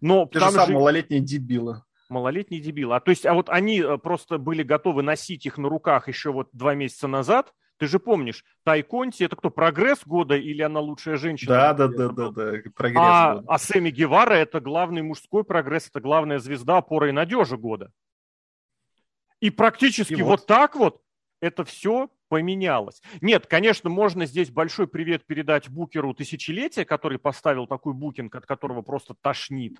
Но
Ты же сам же... малолетние дебилы.
Малолетние дебилы. А то есть, а вот они э, просто были готовы носить их на руках еще вот два месяца назад, ты же помнишь, Тай Конти это кто, прогресс года или она лучшая женщина?
Да, да, да, да, да,
прогресс а, года. А Сэмми Гевара это главный мужской прогресс, это главная звезда, опора и надежа года. И практически и вот. вот так вот это все поменялось. Нет, конечно, можно здесь большой привет передать букеру тысячелетия, который поставил такой букинг, от которого просто тошнит.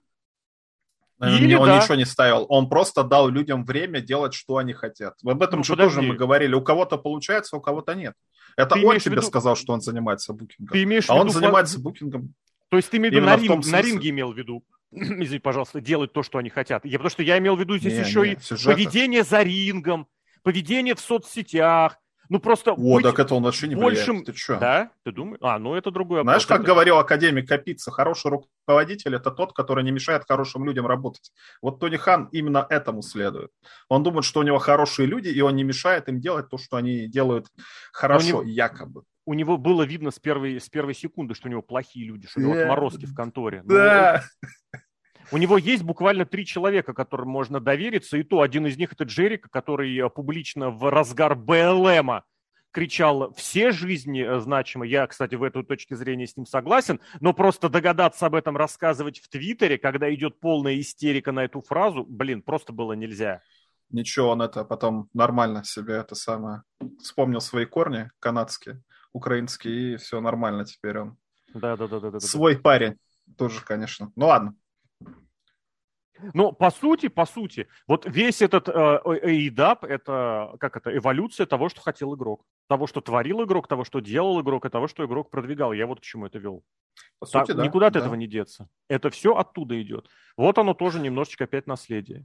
Или он да. ничего не ставил, он просто дал людям время делать, что они хотят. Об этом ну, же подожди. тоже мы говорили. У кого-то получается, у кого-то нет. Это ты он тебе виду... сказал, что он занимается букингом.
Ты имеешь
а
он
занимается букингом.
То есть ты имеешь в виду на, ринг, на ринге имел в виду? Извините, пожалуйста, делать то, что они хотят. Я, потому что я имел в виду здесь не, еще не, и сюжета. поведение за рингом, поведение в соцсетях. Ну просто
О, так это он вообще не большим... влияет.
Ты что? Да? Ты думаешь? А, ну это другое.
Знаешь, как говорил академик Капица, хороший руководитель – это тот, который не мешает хорошим людям работать. Вот Тони Хан именно этому следует. Он думает, что у него хорошие люди, и он не мешает им делать то, что они делают хорошо, него... якобы
у него было видно с первой, с первой секунды, что у него плохие люди, что у него отморозки в конторе.
Да. [LAUGHS]
У него есть буквально три человека, которым можно довериться, и то один из них это Джерика, который э, публично в разгар БЛМа кричал «все жизни э, значимы». Я, кстати, в этой точке зрения с ним согласен, но просто догадаться об этом рассказывать в Твиттере, когда идет полная истерика на эту фразу, блин, просто было нельзя.
Ничего, он это потом нормально себе это самое вспомнил свои корни канадские украинский, и все нормально теперь он.
Да, да, да, да, да.
Свой парень тоже, конечно. Ну ладно.
Но по сути, по сути, вот весь этот э, AEW, это как это, эволюция того, что хотел игрок. Того, что творил игрок, того, что делал игрок, и того, что игрок продвигал. Я вот к чему это вел. По так, сути, да. Никуда от да. этого не деться. Это все оттуда идет. Вот оно тоже немножечко опять наследие.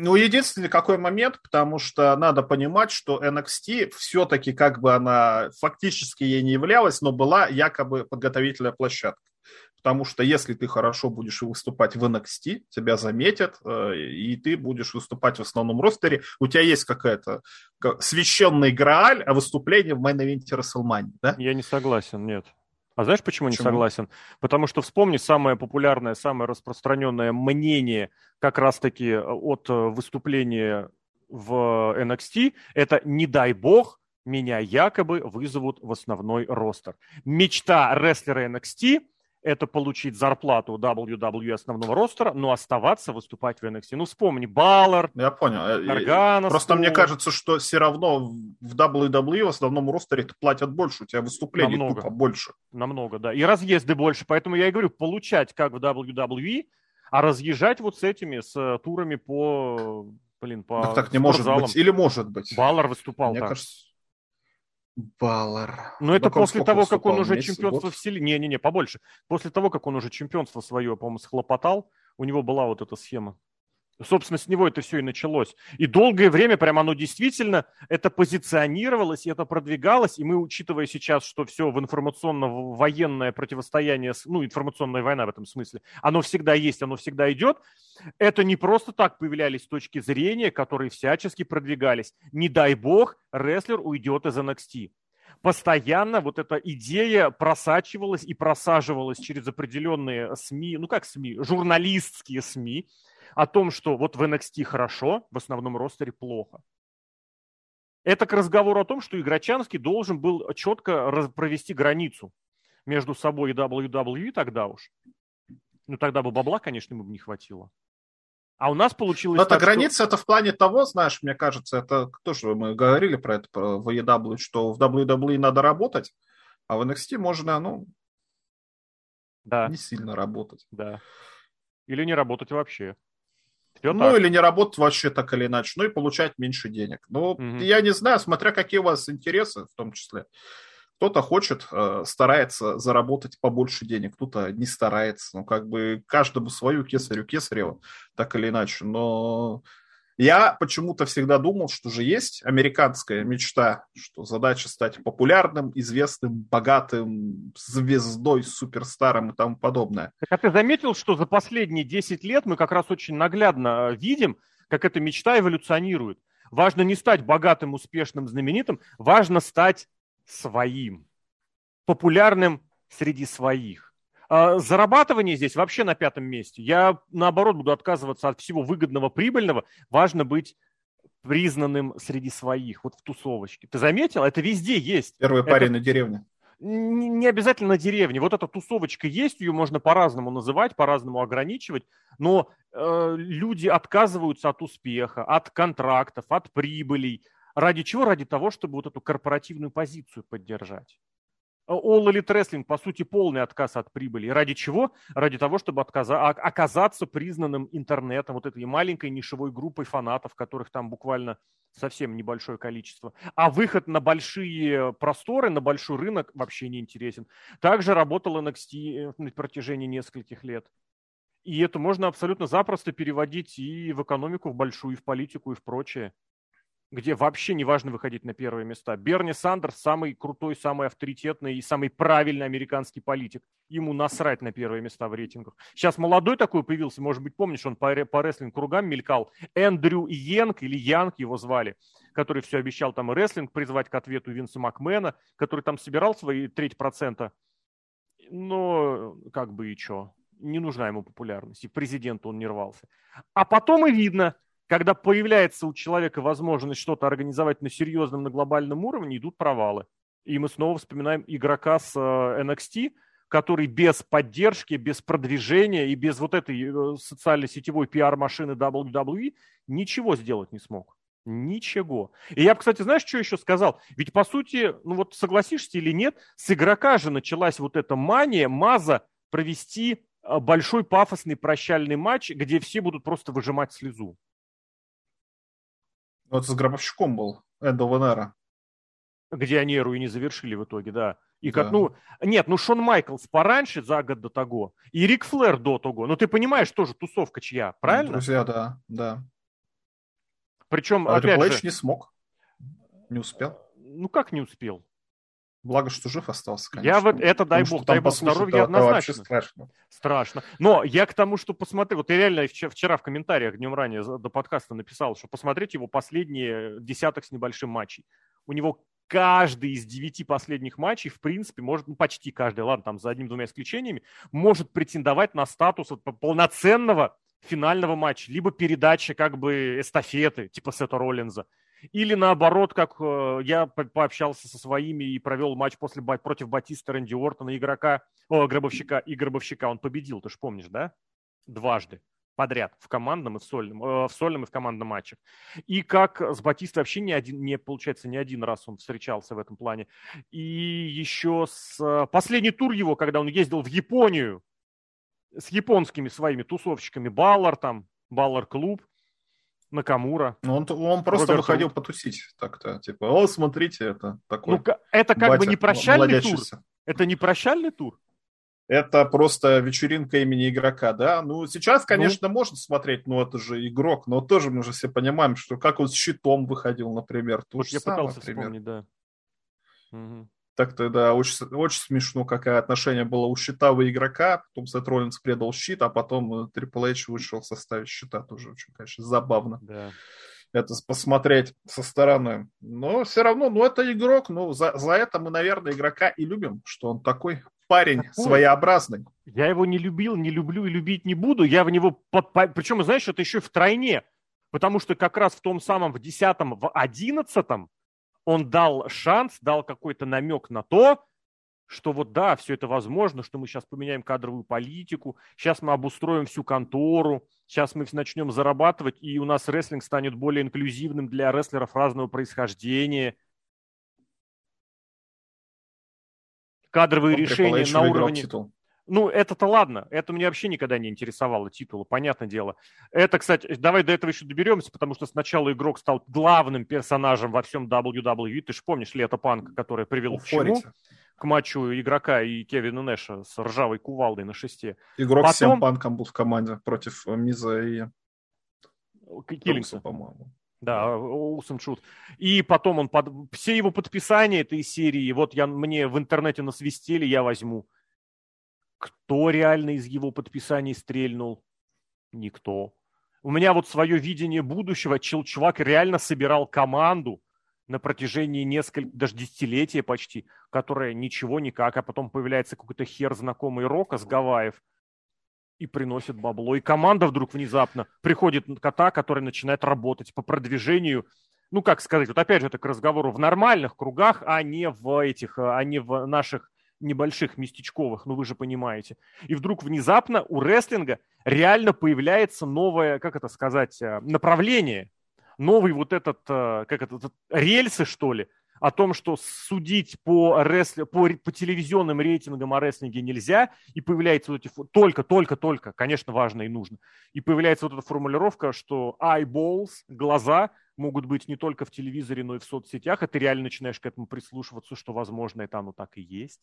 Ну, единственный какой момент, потому что надо понимать, что NXT все-таки как бы она фактически ей не являлась, но была якобы подготовительная площадка. Потому что если ты хорошо будешь выступать в NXT, тебя заметят, э, и ты будешь выступать в основном ростере. У тебя есть какая-то священный грааль, а выступление в мейн-эвенте WrestleMania, да?
Я не согласен, нет. А знаешь, почему, почему не согласен? Потому что вспомни самое популярное, самое распространенное мнение как раз-таки э, от э, выступления в NXT, это «не дай бог, меня якобы вызовут в основной ростер». Мечта рестлера NXT – это получить зарплату WWE основного ростера, но оставаться, выступать в NXT. Ну, вспомни, Баллар,
Я понял. Гаргана, Просто мне кажется, что все равно в WWE в основном ростере платят больше, у тебя выступлений Намного. тупо больше.
Намного, да. И разъезды больше, поэтому я и говорю, получать как в WWE, а разъезжать вот с этими, с турами по, блин, по
Так, так не может быть. Или может быть.
Баллар выступал
Мне
так.
кажется, Баллар.
Но это после того, как он уже чемпионство в селе... Не-не-не, побольше. После того, как он уже чемпионство свое, по-моему, схлопотал, у него была вот эта схема. Собственно, с него это все и началось. И долгое время прямо оно действительно, это позиционировалось, и это продвигалось, и мы, учитывая сейчас, что все в информационно-военное противостояние, ну, информационная война в этом смысле, оно всегда есть, оно всегда идет, это не просто так появлялись точки зрения, которые всячески продвигались. Не дай бог, рестлер уйдет из NXT постоянно вот эта идея просачивалась и просаживалась через определенные СМИ, ну как СМИ, журналистские СМИ, о том, что вот в NXT хорошо, в основном ростере плохо. Это к разговору о том, что Игрочанский должен был четко провести границу между собой и WWE тогда уж. Ну, тогда бы бабла, конечно, ему бы не хватило. А у нас получилось...
Но так, эта граница, что... это в плане того, знаешь, мне кажется, это тоже мы говорили про это, про VW, что в WWE надо работать, а в NXT можно, ну,
да.
не сильно работать.
Да. Или не работать вообще.
Все ну, так. или не работать вообще так или иначе, ну и получать меньше денег. Ну, угу. я не знаю, смотря какие у вас интересы в том числе. Кто-то хочет, э, старается заработать побольше денег, кто-то не старается. Ну, как бы каждому свою кесарю кесарева, так или иначе. Но я почему-то всегда думал, что же есть американская мечта, что задача стать популярным, известным, богатым, звездой, суперстаром и тому подобное.
Так, а ты заметил, что за последние 10 лет мы как раз очень наглядно э, видим, как эта мечта эволюционирует. Важно не стать богатым, успешным, знаменитым, важно стать своим, популярным среди своих. А, зарабатывание здесь вообще на пятом месте. Я, наоборот, буду отказываться от всего выгодного, прибыльного. Важно быть признанным среди своих, вот в тусовочке. Ты заметил? Это везде есть.
Первый парень это... на деревне.
Не, не обязательно на деревне. Вот эта тусовочка есть, ее можно по-разному называть, по-разному ограничивать, но э, люди отказываются от успеха, от контрактов, от прибылей. Ради чего? Ради того, чтобы вот эту корпоративную позицию поддержать. All Elite Wrestling, по сути, полный отказ от прибыли. Ради чего? Ради того, чтобы отказа- оказаться признанным интернетом, вот этой маленькой нишевой группой фанатов, которых там буквально совсем небольшое количество. А выход на большие просторы, на большой рынок вообще не интересен. Также работал NXT на протяжении нескольких лет. И это можно абсолютно запросто переводить и в экономику, в большую, и в политику, и в прочее где вообще не важно выходить на первые места. Берни Сандерс самый крутой, самый авторитетный и самый правильный американский политик. Ему насрать на первые места в рейтингах. Сейчас молодой такой появился, может быть, помнишь, он по, по рестлинг кругам мелькал. Эндрю Йенг или Янг его звали, который все обещал там рестлинг призвать к ответу Винса Макмена, который там собирал свои треть процента. Но как бы и что, не нужна ему популярность, и президенту он не рвался. А потом и видно – когда появляется у человека возможность что-то организовать на серьезном, на глобальном уровне, идут провалы. И мы снова вспоминаем игрока с э, NXT, который без поддержки, без продвижения и без вот этой э, социально-сетевой пиар-машины WWE ничего сделать не смог. Ничего. И я кстати, знаешь, что еще сказал? Ведь, по сути, ну вот согласишься или нет, с игрока же началась вот эта мания, маза провести э, большой пафосный прощальный матч, где все будут просто выжимать слезу.
Вот с Гробовщиком был, Эндо Венера.
Где они эру и не завершили в итоге, да. И как, да. ну, нет, ну Шон Майклс пораньше, за год до того, и Рик Флэр до того. Ну, ты понимаешь, тоже тусовка чья, правильно?
Друзья, да, да.
Причем, а опять
же... не смог, не успел.
Ну, как не успел?
Благо, что жив остался, конечно.
Я вот, это дай бог, дай бог здоровья однозначно. страшно. Страшно. Но я к тому, что посмотри, вот я реально вчера в комментариях днем ранее до подкаста написал, что посмотреть его последние десяток с небольшим матчей. У него каждый из девяти последних матчей, в принципе, может, ну, почти каждый, ладно, там за одним-двумя исключениями, может претендовать на статус вот, полноценного финального матча, либо передачи как бы эстафеты, типа Сета Роллинза. Или наоборот, как э, я пообщался со своими и провел матч после, против Батиста Рэнди Ортона, игрока, о, гробовщика и гробовщика. Он победил, ты же помнишь, да? Дважды подряд в командном и в сольном, э, в сольном и в командном матче. И как с Батистой вообще не один, не получается, не один раз он встречался в этом плане. И еще с э, последний тур его, когда он ездил в Японию с японскими своими тусовщиками, Баллар там, Баллар клуб, Накамура.
Ну, он, он просто Роберт выходил Руд. потусить так-то. Типа, о, смотрите, это такой. Ну,
это как батя, бы не прощальный тур. Это не прощальный тур.
Это просто вечеринка имени игрока, да? Ну, сейчас, ну. конечно, ну, можно смотреть, но это же игрок, но тоже мы же все понимаем, что как он с щитом выходил, например. То вот
я самое, пытался например. вспомнить, да.
Угу. Так-то, да, очень, очень смешно, какое отношение было у щита у игрока, потом Сет Роллинс предал щит, а потом Трипл Эйч вышел в составе щита, тоже очень, конечно, забавно. Да. Это посмотреть со стороны. Но все равно, ну, это игрок, ну, за, за это мы, наверное, игрока и любим, что он такой парень такой. своеобразный.
Я его не любил, не люблю и любить не буду. Я в него... Причем, знаешь, это еще в тройне. Потому что как раз в том самом, в десятом, в одиннадцатом он дал шанс, дал какой-то намек на то, что вот да, все это возможно, что мы сейчас поменяем кадровую политику, сейчас мы обустроим всю контору, сейчас мы начнем зарабатывать, и у нас рестлинг станет более инклюзивным для рестлеров разного происхождения. Кадровые Он решения на уровне... Титул. Ну, это-то ладно, это мне вообще никогда не интересовало титулы, понятное дело. Это, кстати, давай до этого еще доберемся, потому что сначала игрок стал главным персонажем во всем WWE. Ты же помнишь Лето Панка, которое привело к чему? К матчу игрока и Кевина Нэша с ржавой кувалдой на шесте.
Игрок Потом... всем Панком был в команде против Миза и...
Киллингса. по-моему. Да, Усом Шут. И потом он под... все его подписания этой серии, вот я мне в интернете насвистели, я возьму. Кто реально из его подписаний стрельнул? Никто. У меня вот свое видение будущего. Чувак реально собирал команду на протяжении нескольких, даже десятилетия почти, которая ничего никак, а потом появляется какой-то хер знакомый Рока с Гавайев и приносит бабло. И команда вдруг внезапно приходит кота, который начинает работать по продвижению ну, как сказать, вот опять же, это к разговору в нормальных кругах, а не в этих, а не в наших небольших местечковых, ну вы же понимаете. И вдруг внезапно у рестлинга реально появляется новое, как это сказать, э, направление, новый вот этот, э, как это, рельсы, что ли, о том, что судить по, рестле, по, по телевизионным рейтингам о рестлинге нельзя, и появляется вот эти, только, только, только, конечно, важно и нужно, и появляется вот эта формулировка, что eyeballs, глаза, могут быть не только в телевизоре, но и в соцсетях, и ты реально начинаешь к этому прислушиваться, что, возможно, это оно так и есть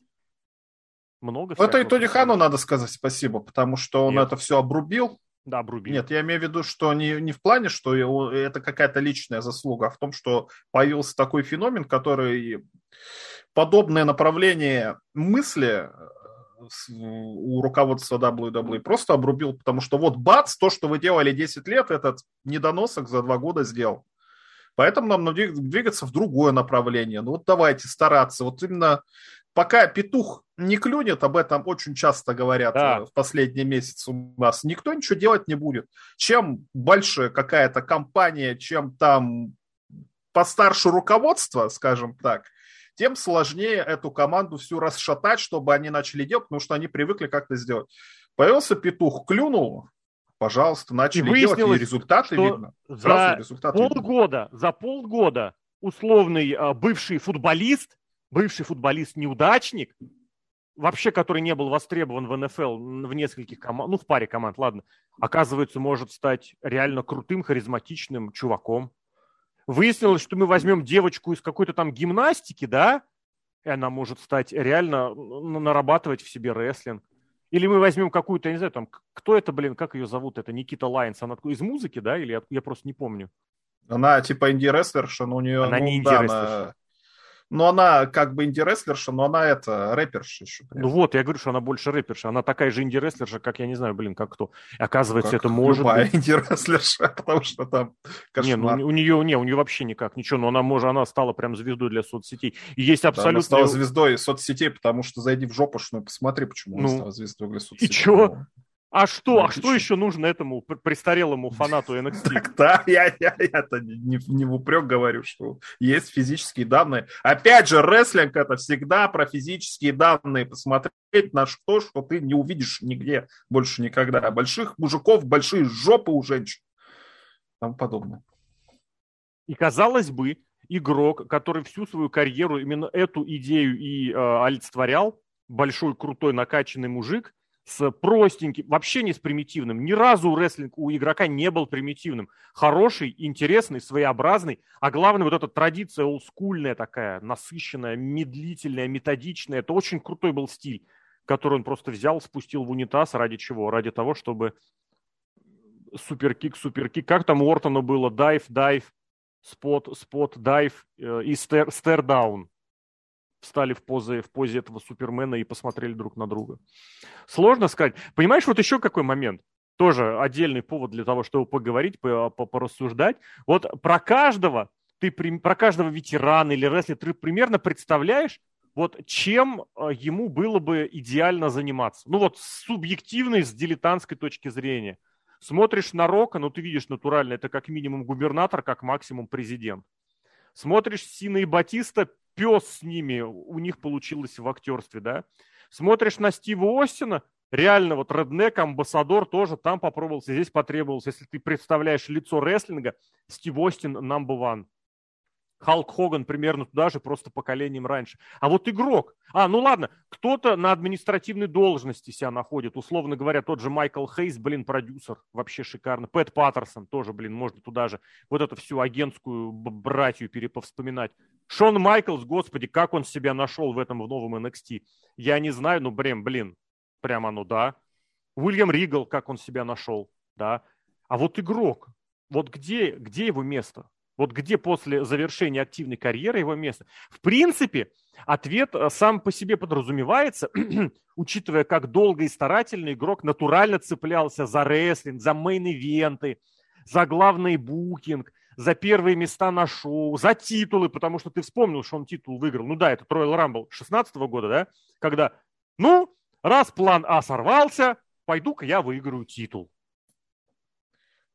много. Это и Тони Хану надо сказать спасибо, потому что он Нет. это все обрубил.
Да, обрубил.
Нет, я имею в виду, что не, не в плане, что это какая-то личная заслуга, а в том, что появился такой феномен, который подобное направление мысли э, у руководства WWE просто обрубил, потому что вот бац, то, что вы делали 10 лет, этот недоносок за два года сделал. Поэтому нам надо двигаться в другое направление. Ну вот давайте стараться. Вот именно пока петух не клюнет, об этом очень часто говорят да. Э, в последние месяцы у нас, никто ничего делать не будет. Чем больше какая-то компания, чем там постарше руководство, скажем так, тем сложнее эту команду всю расшатать, чтобы они начали делать, потому что они привыкли как-то сделать. Появился петух, клюнул, пожалуйста, начали и делать, и результаты видно.
За результаты полгода, видно. за полгода условный а, бывший футболист бывший футболист-неудачник, вообще который не был востребован в НФЛ в нескольких командах, ну, в паре команд, ладно, оказывается, может стать реально крутым, харизматичным чуваком. Выяснилось, что мы возьмем девочку из какой-то там гимнастики, да, и она может стать реально нарабатывать в себе рестлинг. Или мы возьмем какую-то, я не знаю, там, кто это, блин, как ее зовут, это Никита Лайнс, она из музыки, да, или я, я просто не помню.
Она типа инди-рестлерша, но у нее...
Она ну, не инди-рестлерша. Да, она
но она как бы инди-рестлерша, но она это рэперша еще.
Ну вот, я говорю, что она больше рэперша. Она такая же инди-рестлерша, как я не знаю, блин, как кто. Оказывается, как это может любая
быть... инди-рестлерша, [LAUGHS] потому что там
кошмар. Не, ну, у нее, не, у нее вообще никак, ничего, но она, может, она стала прям звездой для соцсетей. И есть абсолютно... Да, она
стала звездой соцсетей, потому что зайди в жопушную, посмотри, почему ну, она стала звездой для соцсетей.
И что? А что? а что еще нужно этому престарелому фанату [LAUGHS] NXT?
Так, да, я, я, я это не, не в упрек говорю, что есть физические данные. Опять же, рестлинг это всегда про физические данные. Посмотреть на что, что ты не увидишь нигде больше никогда. Больших мужиков, большие жопы у женщин. Там подобное.
И казалось бы, игрок, который всю свою карьеру именно эту идею и э, олицетворял, большой, крутой, накачанный мужик – с простеньким, вообще не с примитивным. Ни разу рестлинг у игрока не был примитивным. Хороший, интересный, своеобразный, а главное вот эта традиция олдскульная такая, насыщенная, медлительная, методичная. Это очень крутой был стиль, который он просто взял, спустил в унитаз. Ради чего? Ради того, чтобы суперкик, суперкик. Как там у Ортона было? Дайв, дайв, спот, спот, дайв э, и стер, стердаун встали в позе, в позе этого Супермена и посмотрели друг на друга. Сложно сказать. Понимаешь, вот еще какой момент? Тоже отдельный повод для того, чтобы поговорить, порассуждать. Вот про каждого, ты про каждого ветерана или рестлера ты примерно представляешь, вот чем э, ему было бы идеально заниматься. Ну вот с субъективной, с дилетантской точки зрения. Смотришь на Рока, ну ты видишь натурально, это как минимум губернатор, как максимум президент. Смотришь Сина и Батиста, пес с ними, у них получилось в актерстве, да. Смотришь на Стива Остина, реально вот реднек, амбассадор тоже там попробовался, здесь потребовался. Если ты представляешь лицо рестлинга, Стив Остин number one. Халк Хоган примерно туда же, просто поколением раньше. А вот игрок. А, ну ладно, кто-то на административной должности себя находит. Условно говоря, тот же Майкл Хейс, блин, продюсер. Вообще шикарно. Пэт Паттерсон тоже, блин, можно туда же вот эту всю агентскую братью переповспоминать. Шон Майклс, господи, как он себя нашел в этом в новом NXT. Я не знаю, ну, блин, блин, прямо ну да. Уильям Ригал, как он себя нашел, да. А вот игрок, вот где, где его место? Вот где после завершения активной карьеры его место? В принципе, ответ э, сам по себе подразумевается, [CLEARS THROAT] учитывая, как долго и старательно игрок натурально цеплялся за рестлинг, за main event-ы, за главный букинг, за первые места на шоу, за титулы, потому что ты вспомнил, что он титул выиграл. Ну да, это Royal Rumble 16 года, да? Когда, ну, раз план А сорвался, пойду-ка я выиграю титул.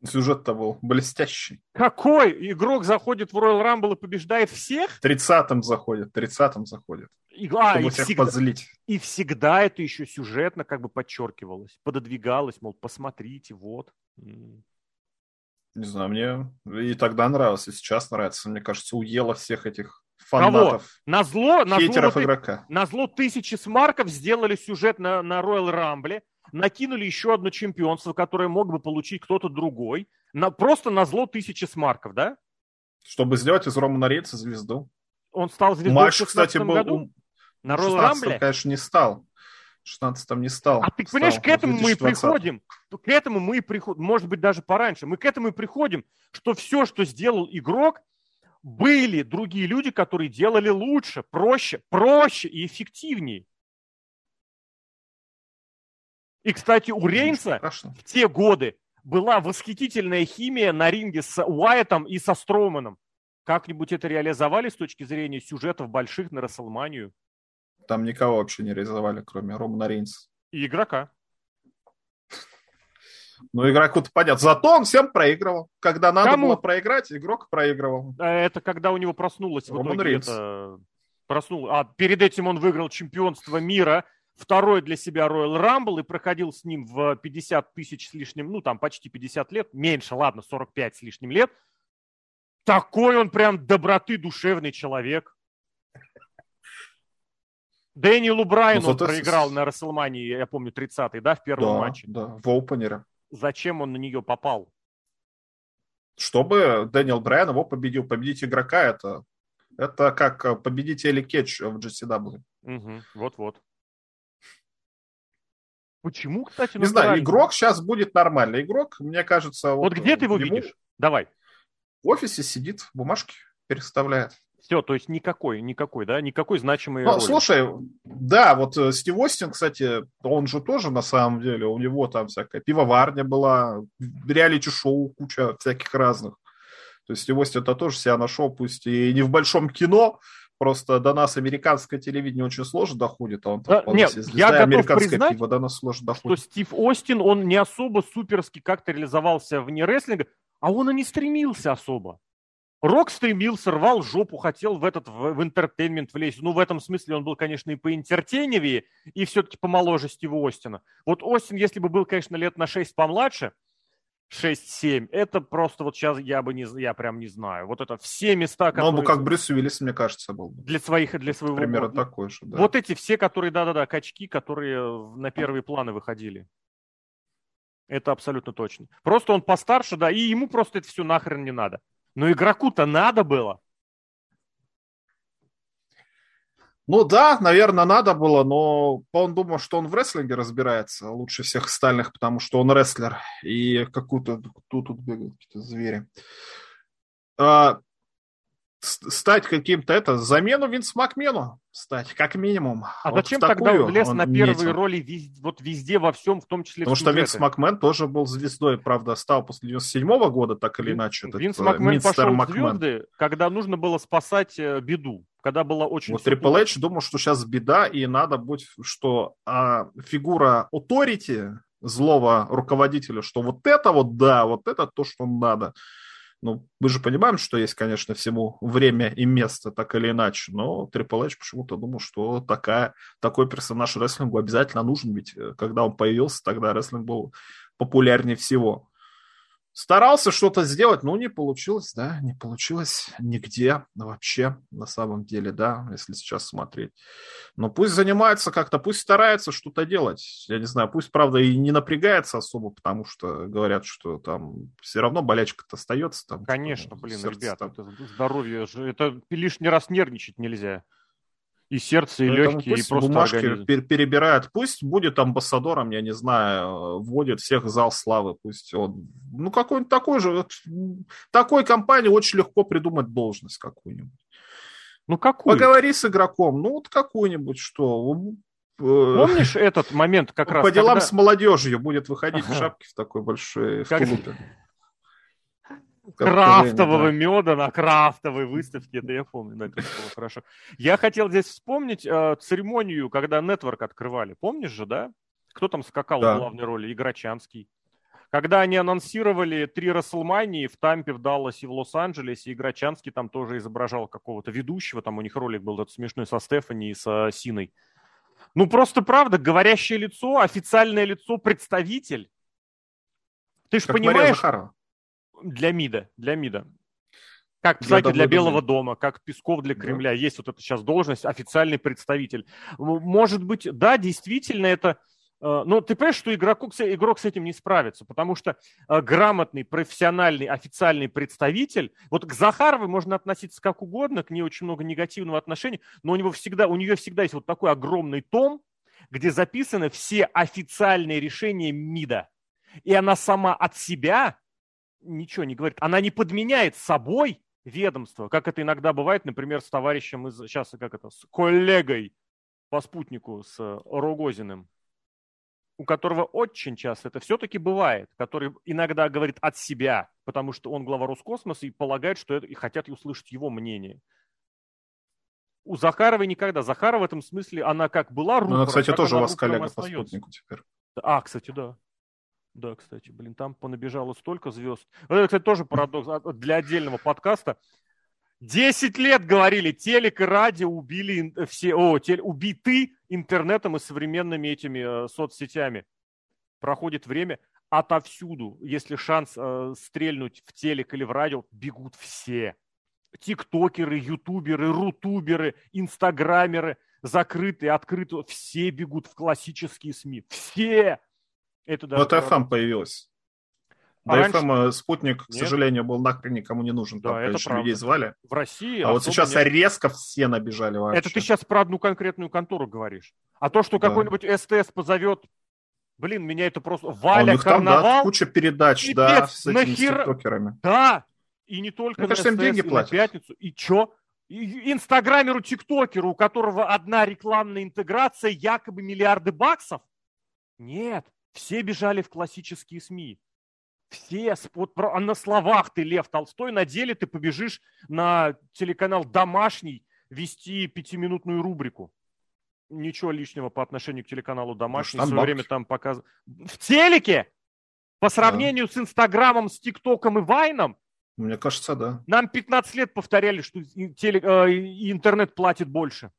Сюжет-то был блестящий.
Какой? Игрок заходит в Royal Rumble и побеждает всех?
30-м заходит, 30-м заходит.
И, а, чтобы и всех всегда, позлить. И всегда это еще сюжетно как бы подчеркивалось, пододвигалось, мол, посмотрите, вот.
Не знаю, мне и тогда нравилось, и сейчас нравится. Мне кажется, уело всех этих фанатов. Кого?
На зло, на зло, игрока. На зло тысячи смарков сделали сюжет на, на Royal Rumble, накинули еще одно чемпионство, которое мог бы получить кто-то другой, на, просто на зло тысячи смарков, да?
Чтобы сделать из Романа Рейнса звезду.
Он стал звездой
Матч, кстати, был... Году?
На Royal Rumble?
конечно, не стал. 16-м не стал.
А ты понимаешь, к этому мы и приходим. К этому мы и приходим. Может быть, даже пораньше. Мы к этому и приходим, что все, что сделал игрок, были другие люди, которые делали лучше, проще, проще и эффективнее. И, кстати, у Рейнса в те годы была восхитительная химия на ринге с Уайтом и со Строманом. Как-нибудь это реализовали с точки зрения сюжетов больших на Расселманию?
Там никого вообще не реализовали, кроме Романа Рейнса.
И игрока.
Ну, игроку-то понятно. Зато он всем проигрывал. Когда надо Кому? было проиграть, игрок проигрывал.
А это когда у него проснулось Роман в итоге Рейнс. это... Проснул. А перед этим он выиграл чемпионство мира, второй для себя Royal Rumble и проходил с ним в 50 тысяч с лишним, ну, там почти 50 лет, меньше, ладно, 45 с лишним лет. Такой он прям доброты душевный человек. Дэниелу Брайану ну, проиграл на Расселмании, я помню, 30-й, да, в первом
да,
матче.
Да, в опенере.
Зачем он на нее попал?
Чтобы Дэниел Брайан его победил. Победить игрока это, это как победить Элли Кетч в GCW.
Угу, вот-вот. Почему, кстати,
Не знаю, игрок сейчас будет нормальный игрок, мне кажется.
Вот, вот где ты его ему... видишь? Давай.
В офисе сидит, бумажки переставляет.
Все, то есть никакой, никакой, да, никакой значимый.
Ну, роли. слушай, да, вот э, Стив Остин, кстати, он же тоже на самом деле, у него там всякая пивоварня была, реалити-шоу, куча всяких разных. То есть Стив Остин это тоже себя нашел, пусть и не в большом кино, просто до нас американское телевидение очень сложно доходит, а он
да, нет, я готов американское признать,
пиво до нас сложно доходит.
Что Стив Остин, он не особо суперски как-то реализовался вне рестлинга, а он и не стремился особо. Рок стремился, рвал жопу, хотел в этот, в, в entertainment влезть. Ну, в этом смысле он был, конечно, и поинтертейневее, и все-таки помоложе Стива Остина. Вот Остин, если бы был, конечно, лет на 6 помладше, 6-7. Это просто вот сейчас я бы не, я прям не знаю. Вот это все места,
которые... Ну, он бы как Брюс Уиллис, мне кажется, был.
Для своих, для своего...
Примерно года. такой же,
да. Вот эти все, которые, да-да-да, качки, которые на первые планы выходили. Это абсолютно точно. Просто он постарше, да, и ему просто это все нахрен не надо. Но игроку-то надо было.
Ну да, наверное, надо было, но он думал, что он в рестлинге разбирается лучше всех остальных, потому что он рестлер. И какую-то... Тут, тут бегают какие-то звери. А, стать каким-то это, замену Винс Макмену стать, как минимум.
А вот зачем тогда он влез на первые метил. роли везде, вот везде, во всем, в том числе
Потому что Винс Макмен тоже был звездой, правда, стал после 97 -го года, так или иначе.
Винс этот, Макмен пошел Макмен. в звезды, когда нужно было спасать э, беду, когда было очень...
Вот Triple H думал, что сейчас беда, и надо быть, что а, фигура authority, злого руководителя, что вот это вот, да, вот это то, что надо. Ну, мы же понимаем, что есть, конечно, всему время и место, так или иначе, но Triple H почему-то думал, что такая, такой персонаж рестлингу обязательно нужен, ведь э, когда он появился, тогда рестлинг был популярнее всего. Старался что-то сделать, но не получилось, да, не получилось нигде вообще на самом деле, да, если сейчас смотреть. Но пусть занимается как-то, пусть старается что-то делать. Я не знаю, пусть, правда, и не напрягается особо, потому что говорят, что там все равно болячка-то остается. Там,
Конечно, блин, ребята, там... это здоровье же, это лишний раз нервничать нельзя и сердце, и легкие, и просто
бумажки организм. перебирает. Пусть будет амбассадором, я не знаю, вводит всех в зал славы. Пусть он... Ну, какой-нибудь такой же... Такой компании очень легко придумать должность какую-нибудь. Ну, какую? Поговори с игроком. Ну, вот какую-нибудь, что...
Э, Помнишь [LAUGHS] этот момент как раз?
По делам когда... с молодежью будет выходить в шапке в такой большой как... в
крафтового да. меда на крафтовой выставке, это я помню, да, это было хорошо. Я хотел здесь вспомнить э, церемонию, когда Network открывали, помнишь же, да? Кто там скакал да. в главной роли? Играчанский. Когда они анонсировали три Расселмании в Тампе, в Далласе, в Лос-Анджелесе, Играчанский там тоже изображал какого-то ведущего, там у них ролик был этот смешной со Стефани и со Синой. Ну, просто правда, говорящее лицо, официальное лицо, представитель. Ты же понимаешь... Для МИДа, для МИДа. Как Псаки для, для Белого дома, как Песков для Кремля. Да. Есть вот эта сейчас должность, официальный представитель. Может быть, да, действительно это... Э, но ты понимаешь, что игроку, игрок с этим не справится, потому что э, грамотный, профессиональный, официальный представитель, вот к Захаровой можно относиться как угодно, к ней очень много негативного отношения, но у, него всегда, у нее всегда есть вот такой огромный том, где записаны все официальные решения МИДа. И она сама от себя ничего не говорит. Она не подменяет собой ведомство, как это иногда бывает, например, с товарищем из, сейчас, как это, с коллегой по спутнику, с Рогозиным, у которого очень часто это все-таки бывает, который иногда говорит от себя, потому что он глава Роскосмоса и полагает, что это, и хотят услышать его мнение. У Захаровой никогда. Захарова в этом смысле, она как была
рупором, Она, кстати, тоже у вас коллега по спутнику теперь.
А, кстати, да. Да, кстати, блин, там понабежало столько звезд. Это, кстати, тоже парадокс а, для отдельного подкаста. Десять лет говорили, телек и радио убили все, о, теле, убиты интернетом и современными этими э, соцсетями. Проходит время, отовсюду, если шанс э, стрельнуть в телек или в радио, бегут все. Тиктокеры, ютуберы, рутуберы, инстаграмеры, закрытые, открытые, все бегут в классические СМИ. Все!
Это даже вот FM появилась. А До FM э, спутник, к сожалению, был нахрен никому не нужен. Да, Там, это конечно, людей звали.
В России.
А вот сейчас нет. резко все набежали вообще.
Это ты сейчас про одну конкретную контору говоришь. А то, что да. какой-нибудь СТС позовет Блин, меня это просто... Валя, а у них
карнавал, там, да, куча передач, пипец, да, с этими нахер...
тиктокерами. Да, и не только
Мне на кажется, СТС, деньги
и платят. пятницу. И чё? И инстаграмеру, тиктокеру, у которого одна рекламная интеграция, якобы миллиарды баксов? Нет, все бежали в классические СМИ. Все, вот а на словах ты Лев Толстой, на деле ты побежишь на телеканал «Домашний» вести пятиминутную рубрику. Ничего лишнего по отношению к телеканалу «Домашний». Ну, в свое время там показывают. В телеке? По сравнению да. с Инстаграмом, с ТикТоком и Вайном?
Мне кажется, да.
Нам 15 лет повторяли, что теле, э, интернет платит больше.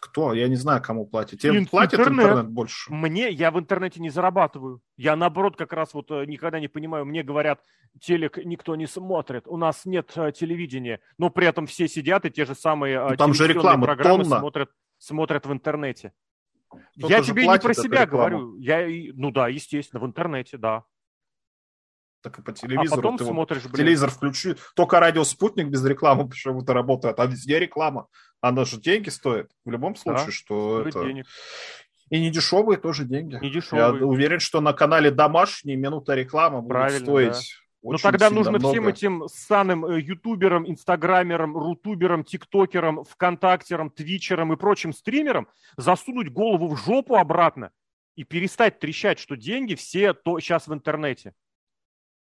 Кто? Я не знаю, кому платят. Тебе Ин- платит интернет. интернет больше?
Мне, я в интернете не зарабатываю. Я, наоборот, как раз вот э, никогда не понимаю. Мне говорят, телек никто не смотрит, у нас нет э, телевидения. Но при этом все сидят и те же самые
ну, там же реклама
программы
тонна.
смотрят, смотрят в интернете. Кто-то я тебе не про себя говорю. Я, ну да, естественно, в интернете, да
так и по телевизору. А
потом ты смотришь,
вот, телевизор включи, только радио «Спутник» без рекламы [LAUGHS] почему-то работает, а везде реклама. Она же деньги стоит в любом случае, да, что это... Денег. И не дешевые тоже деньги.
Не дешевые.
Я уверен, что на канале «Домашний» минута рекламы будет стоить... Да.
Но тогда нужно много. всем этим ссаным э, ютуберам, инстаграмерам, рутуберам, тиктокерам, вконтактерам, твичерам и прочим стримерам засунуть голову в жопу обратно и перестать трещать, что деньги все то сейчас в интернете.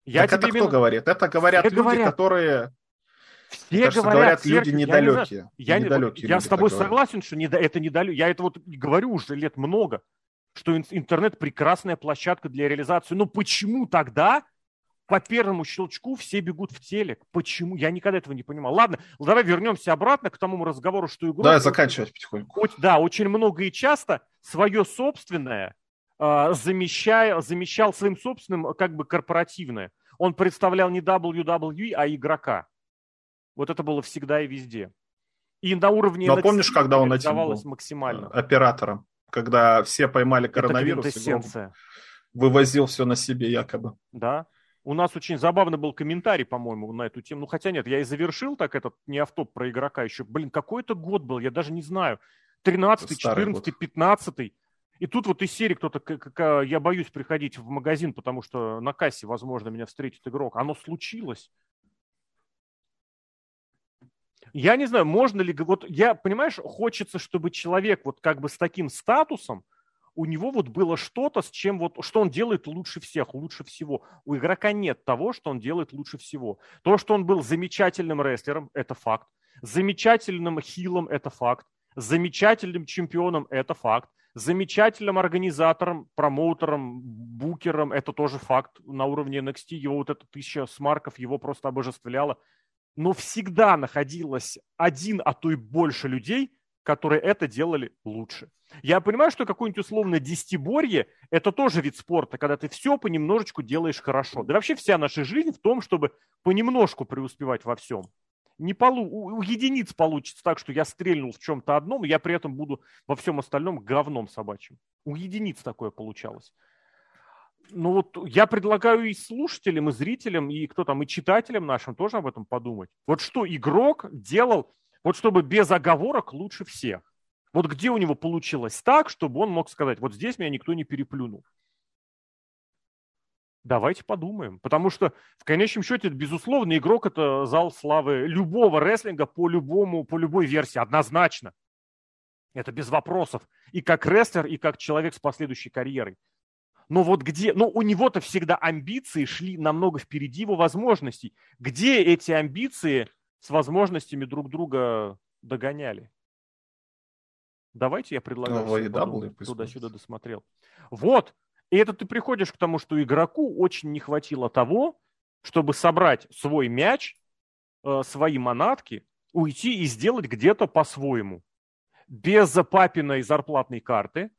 Я так это именно... кто говорит? Это говорят все люди, говорят. которые...
Все кажется, говорят, говорят
люди недалекие.
Я, не недалекие я, я с тобой согласен, что не, это недалекие. Я это вот говорю уже лет много, что интернет прекрасная площадка для реализации. Но почему тогда по первому щелчку все бегут в телек? Почему? Я никогда этого не понимал. Ладно, давай вернемся обратно к тому разговору, что игру...
Да, заканчивать потихоньку.
Да, очень много и часто свое собственное замещая, замещал своим собственным как бы корпоративное. Он представлял не WWE, а игрока. Вот это было всегда и везде. И на уровне
Но помнишь, когда он этим
был максимально.
Э, оператором, когда все поймали коронавирус,
это
вывозил все на себе якобы.
Да. У нас очень забавный был комментарий, по-моему, на эту тему. Ну, хотя нет, я и завершил так этот не автоп про игрока еще. Блин, какой это год был, я даже не знаю. 13 14 15 и тут вот из серии кто-то, я боюсь приходить в магазин, потому что на кассе, возможно, меня встретит игрок. Оно случилось. Я не знаю, можно ли... Вот я, понимаешь, хочется, чтобы человек вот как бы с таким статусом, у него вот было что-то, с чем вот, что он делает лучше всех, лучше всего. У игрока нет того, что он делает лучше всего. То, что он был замечательным рестлером, это факт. Замечательным хилом, это факт. Замечательным чемпионом, это факт замечательным организатором, промоутером, букером, это тоже факт на уровне NXT, его вот эта тысяча смарков его просто обожествляла. Но всегда находилось один, а то и больше людей, которые это делали лучше. Я понимаю, что какое-нибудь условно десятиборье – это тоже вид спорта, когда ты все понемножечку делаешь хорошо. Да вообще вся наша жизнь в том, чтобы понемножку преуспевать во всем не полу... у единиц получится так, что я стрельнул в чем-то одном, и я при этом буду во всем остальном говном собачьим. У единиц такое получалось. Ну вот я предлагаю и слушателям, и зрителям, и кто там, и читателям нашим тоже об этом подумать. Вот что игрок делал, вот чтобы без оговорок лучше всех. Вот где у него получилось так, чтобы он мог сказать, вот здесь меня никто не переплюнул. Давайте подумаем. Потому что в конечном счете, безусловно, игрок это зал славы любого рестлинга по любому, по любой версии, однозначно. Это без вопросов. И как рестлер, и как человек с последующей карьерой. Но вот где, ну у него-то всегда амбиции шли намного впереди его возможностей. Где эти амбиции с возможностями друг друга догоняли? Давайте я предлагаю,
ну,
туда-сюда досмотрел. Вот, и это ты приходишь к тому, что игроку очень не хватило того, чтобы собрать свой мяч, э, свои манатки, уйти и сделать где-то по-своему. Без папиной зарплатной карты,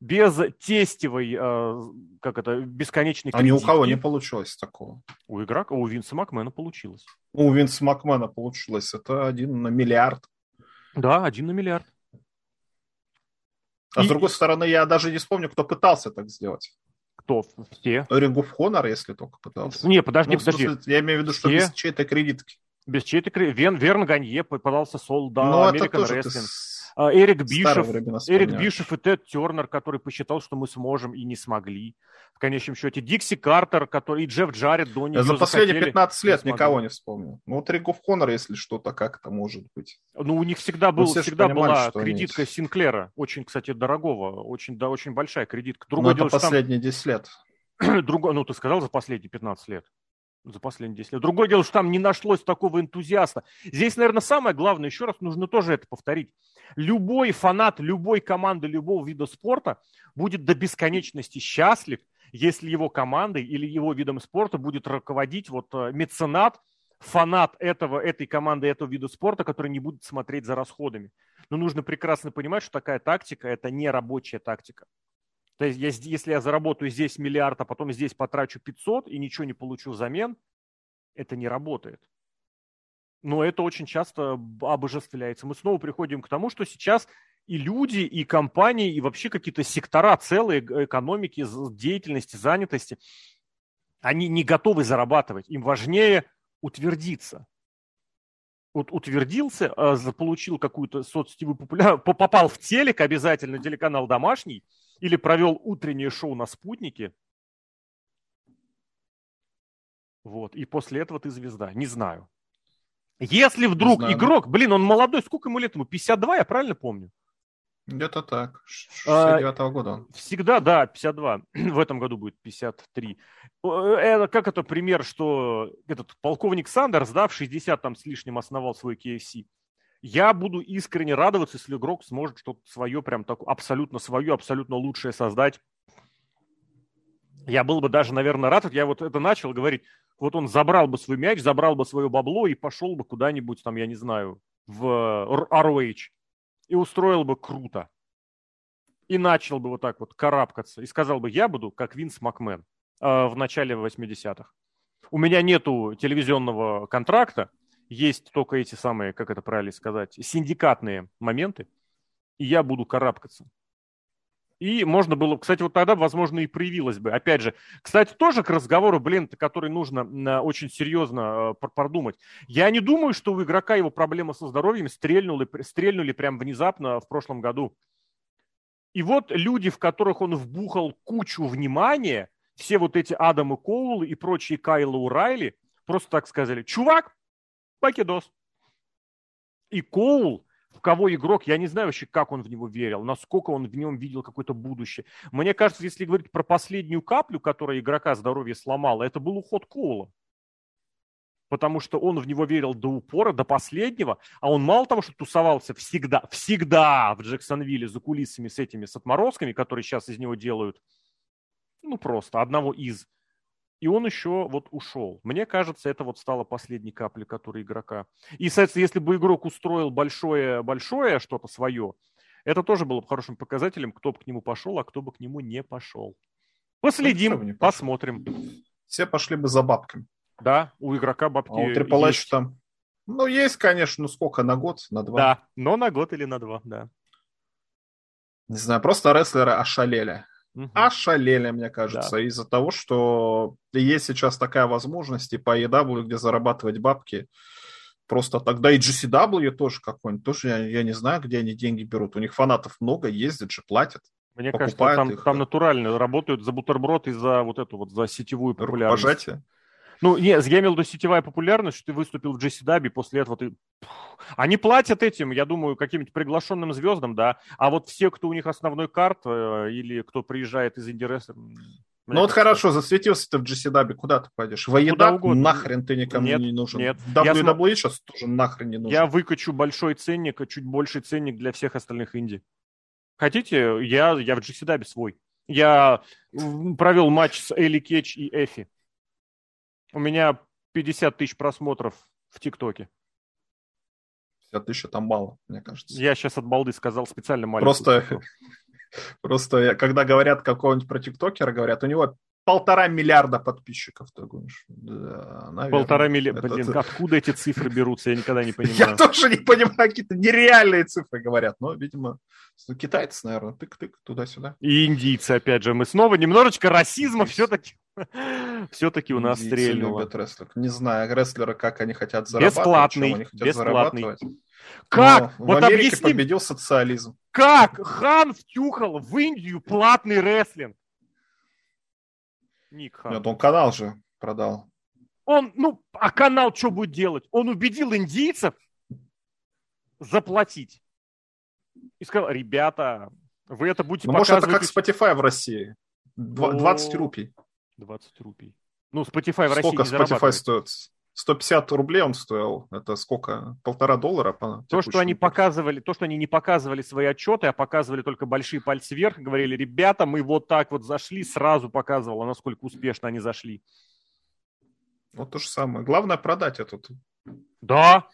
без тестевой, э, как это, бесконечной
кредитки. А ни у кого не получилось такого.
У игрока, у Винса Макмена получилось.
У Винса Макмена получилось. Это один на миллиард.
Да, один на миллиард.
А и... с другой стороны, я даже не вспомню, кто пытался так сделать.
Кто? Все.
Ring of Honor, если только пытался.
Не, подожди, ну, подожди.
Смысле, я имею в виду, что Все. без чьей-то кредитки.
Без чьей-то кредитки. Вен, Верн Ганье пытался Солда, ну, American Wrestling. А, Эрик Бишев, Эрик Бишев и Тед Тернер, который посчитал, что мы сможем и не смогли. В конечном счете. Дикси Картер, который и Джефф Джаред до
нее За последние захотели, 15 лет не никого не вспомнил. Ну, вот of Honor, если что-то, как это может быть?
Ну, у них всегда, был, всегда понимали, была кредитка они... Синклера. Очень, кстати, дорогого. Очень, да, очень большая кредитка.
Другое Но дело, это последние там... 10 лет. [CLEARS THROAT]
Другое, ну, ты сказал за последние 15 лет за последние 10 лет. Другое дело, что там не нашлось такого энтузиаста. Здесь, наверное, самое главное, еще раз нужно тоже это повторить. Любой фанат любой команды, любого вида спорта будет до бесконечности счастлив, если его командой или его видом спорта будет руководить вот э, меценат, фанат этого, этой команды, этого вида спорта, который не будет смотреть за расходами. Но нужно прекрасно понимать, что такая тактика – это не рабочая тактика. То есть если я заработаю здесь миллиард, а потом здесь потрачу 500 и ничего не получу взамен, это не работает. Но это очень часто обожествляется. Мы снова приходим к тому, что сейчас и люди, и компании, и вообще какие-то сектора целые экономики, деятельности, занятости, они не готовы зарабатывать. Им важнее утвердиться. Вот утвердился, а, заполучил какую-то соцсетевую популярность, [LAUGHS] попал в телек обязательно, телеканал «Домашний», или провел утреннее шоу на «Спутнике», вот, и после этого ты звезда. Не знаю. Если вдруг игрок, блин, он молодой, сколько ему лет? Ему 52, я правильно помню?
Где-то так. 69 -го года он.
Всегда, да, 52. [CLEARS THROAT] В этом году будет 53. Это, как это пример, что этот полковник Сандерс, да, в 60 там с лишним основал свой KFC. Я буду искренне радоваться, если игрок сможет что-то свое, прям так, абсолютно свое, абсолютно лучшее создать. Я был бы даже, наверное, рад. Я вот это начал говорить. Вот он забрал бы свой мяч, забрал бы свое бабло и пошел бы куда-нибудь там, я не знаю, в ROH и устроил бы круто. И начал бы вот так вот карабкаться. И сказал бы, я буду как Винс Макмен э, в начале 80-х. У меня нету телевизионного контракта, есть только эти самые, как это правильно сказать, синдикатные моменты, и я буду карабкаться. И можно было, кстати, вот тогда, возможно, и проявилось бы. Опять же, кстати, тоже к разговору, блин, который нужно очень серьезно э, продумать. Я не думаю, что у игрока его проблемы со здоровьем стрельнули, стрельнули прям внезапно в прошлом году. И вот люди, в которых он вбухал кучу внимания, все вот эти Адамы Коулы и прочие Кайлы Урайли, просто так сказали, чувак, покидос. И Коул в кого игрок, я не знаю вообще, как он в него верил, насколько он в нем видел какое-то будущее. Мне кажется, если говорить про последнюю каплю, которая игрока здоровье сломала, это был уход Коула. Потому что он в него верил до упора, до последнего, а он мало того, что тусовался всегда, всегда в Джексонвилле за кулисами с этими, с отморозками, которые сейчас из него делают, ну просто одного из, и он еще вот ушел. Мне кажется, это вот стало последней каплей, которая игрока. И, соответственно, если бы игрок устроил большое-большое что-то свое, это тоже было бы хорошим показателем, кто бы к нему пошел, а кто бы к нему не пошел. Последим, ну, посмотрим.
Все пошли бы за бабками.
Да, у игрока бабки а
у Triple есть. там, ну, есть, конечно, ну сколько, на год, на два?
Да, но на год или на два, да.
Не знаю, просто рестлеры ошалели. Угу. Ошалели, мне кажется, да. из-за того, что есть сейчас такая возможность и по EW, где зарабатывать бабки, просто тогда и GCW тоже какой-нибудь, тоже я, я не знаю, где они деньги берут. У них фанатов много, ездят же, платят.
Мне кажется, там, их. там натурально работают за бутерброд и за вот эту вот, за сетевую популярность. Пожатие. Ну, имел в виду сетевая популярность, что ты выступил в GCW, после этого ты... Они платят этим, я думаю, каким-нибудь приглашенным звездам, да, а вот все, кто у них основной карт э, или кто приезжает из инди
ну вот хорошо, засветился ты в GCW, куда ты пойдешь? В AEW нахрен ты никому нет, не нужен. Нет. WWE я сейчас тоже нахрен не нужен.
Я выкачу большой ценник, а чуть больший ценник для всех остальных инди. Хотите, я, я в GCW свой. Я провел матч с Элли Кэтч и Эфи. У меня 50 тысяч просмотров в ТикТоке.
50 тысяч там мало, мне кажется.
Я сейчас от балды сказал специально маленький.
Просто, [LAUGHS] просто когда говорят какого-нибудь про ТикТокера, говорят, у него полтора миллиарда подписчиков. Ты говоришь,
да, наверное. Полтора миллиарда. Блин, это... откуда эти цифры берутся, я никогда не [LAUGHS] понимаю.
Я тоже не понимаю, какие-то нереальные цифры говорят. Но, видимо, китайцы, наверное, тык-тык, туда-сюда.
И индийцы, опять же. Мы снова немножечко расизма все-таки [LAUGHS] все-таки у нас стрельнуло.
Не знаю, рестлеры, как они хотят зарабатывать.
Бесплатный. Они хотят бесплатный. зарабатывать.
Как? Но вот в Америке объясни... победил социализм.
Как Хан втюхал в Индию платный рестлинг?
Ник Хан. Нет, он канал же продал.
Он, ну, а канал что будет делать? Он убедил индийцев заплатить. И сказал, ребята, вы это будете ну,
показывать... Может, это как Spotify в России. 20 рупий.
20 рупий. Ну, Spotify в России Сколько
Spotify стоит? 150 рублей он стоил. Это сколько? Полтора доллара? По
то, что они показывали, то, что они не показывали свои отчеты, а показывали только большие пальцы вверх, говорили, ребята, мы вот так вот зашли, сразу показывало, насколько успешно они зашли.
Вот то же самое. Главное продать этот.
Да.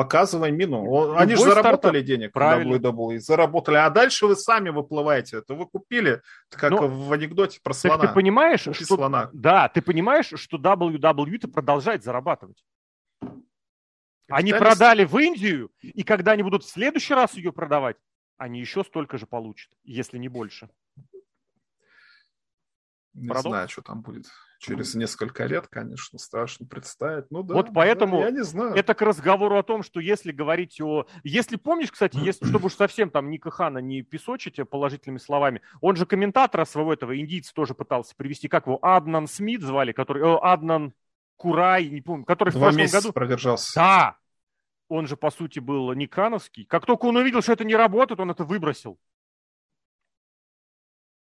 Показывай мину. Они же заработали стартап. денег Правильно. WWE, заработали. А дальше вы сами выплываете. Это вы купили, как Но, в анекдоте про слона.
ты понимаешь, Купи что... Слона. Да, ты понимаешь, что WWE-то продолжает зарабатывать. Они продали в Индию, и когда они будут в следующий раз ее продавать, они еще столько же получат, если не больше.
Не Продолж? знаю, что там будет через несколько лет, конечно, страшно представить. Ну да.
Вот поэтому да, я не знаю. это к разговору о том, что если говорить о... Если помнишь, кстати, [CLEARS THROAT] если, чтобы уж совсем там Ника Хана не песочить положительными словами, он же комментатора своего этого индийца тоже пытался привести, как его, Аднан Смит звали, который... О, Аднан Курай, не помню, который
Два в прошлом году... продержался.
Да, он же, по сути, был никановский. Как только он увидел, что это не работает, он это выбросил.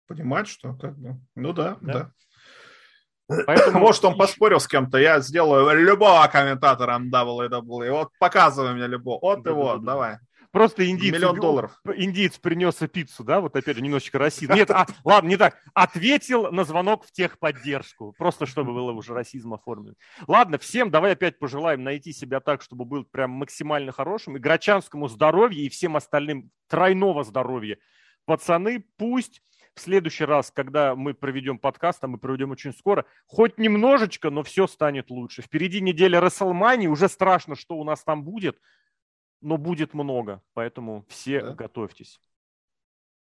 Понимать, что как бы... Ну да, да. да. Поэтому... Может, он поспорил с кем-то, я сделаю любого комментатора WWE. Вот показывай мне любого. Вот его, давай.
Просто индиец, Миллион долларов. индиец принес пиццу, да, вот опять же немножечко расизм. Нет, а, ладно, не так. Ответил на звонок в техподдержку, просто чтобы было уже расизм оформлен. Ладно, всем давай опять пожелаем найти себя так, чтобы был прям максимально хорошим. И Грачанскому здоровья, и всем остальным тройного здоровья. Пацаны, пусть в следующий раз, когда мы проведем подкаст, а мы проведем очень скоро, хоть немножечко, но все станет лучше. Впереди неделя Расселмании, уже страшно, что у нас там будет, но будет много, поэтому все да. готовьтесь.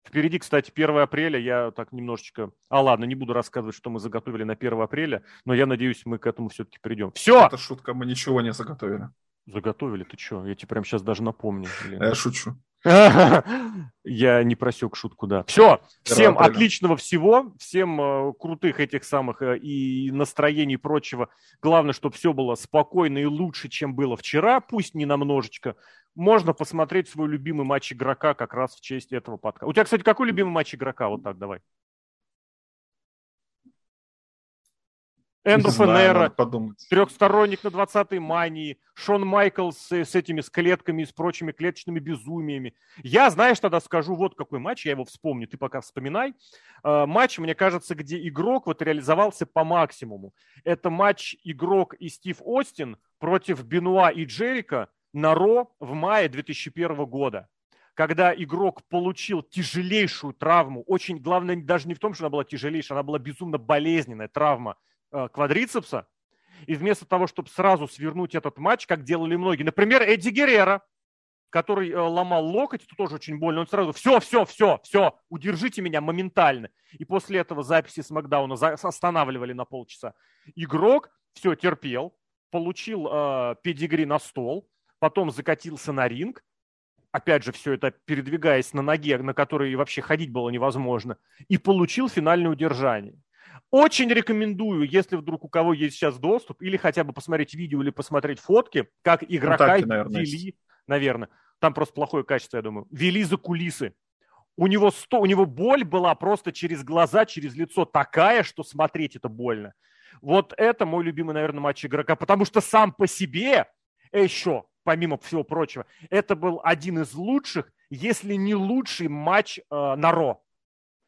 Впереди, кстати, 1 апреля, я так немножечко... А ладно, не буду рассказывать, что мы заготовили на 1 апреля, но я надеюсь, мы к этому все-таки придем. Все!
Это шутка, мы ничего не заготовили.
Заготовили, ты что? Я тебе прямо сейчас даже напомню.
Я шучу. [LAUGHS]
Я не просек шутку, да. Все, всем отличного всего, всем э, крутых этих самых э, и настроений и прочего. Главное, чтобы все было спокойно и лучше, чем было вчера, пусть не намножечко. Можно посмотреть свой любимый матч игрока как раз в честь этого подкаста. У тебя, кстати, какой любимый матч игрока? Вот так, давай. Era, трехсторонник на 20-й мании, Шон Майклс с, этими с клетками и с прочими клеточными безумиями. Я, знаешь, тогда скажу вот какой матч, я его вспомню, ты пока вспоминай. Uh, матч, мне кажется, где игрок вот реализовался по максимуму. Это матч игрок и Стив Остин против Бенуа и Джерика на Ро в мае 2001 года когда игрок получил тяжелейшую травму, очень главное даже не в том, что она была тяжелейшая, она была безумно болезненная травма Э, квадрицепса, и вместо того, чтобы сразу свернуть этот матч, как делали многие, например, Эдди Геррера, который э, ломал локоть, это тоже очень больно, он сразу все, все, все, все, удержите меня моментально. И после этого записи с Макдауна останавливали на полчаса. Игрок все терпел, получил э, педигри на стол, потом закатился на ринг, опять же, все это передвигаясь на ноге, на которой вообще ходить было невозможно, и получил финальное удержание. Очень рекомендую, если вдруг у кого есть сейчас доступ, или хотя бы посмотреть видео, или посмотреть фотки, как игрока ну, наверное, вели, есть. наверное, там просто плохое качество, я думаю, вели за кулисы. У него, сто, у него боль была просто через глаза, через лицо такая, что смотреть это больно. Вот это мой любимый, наверное, матч игрока, потому что сам по себе еще, помимо всего прочего, это был один из лучших, если не лучший матч э, на Ро.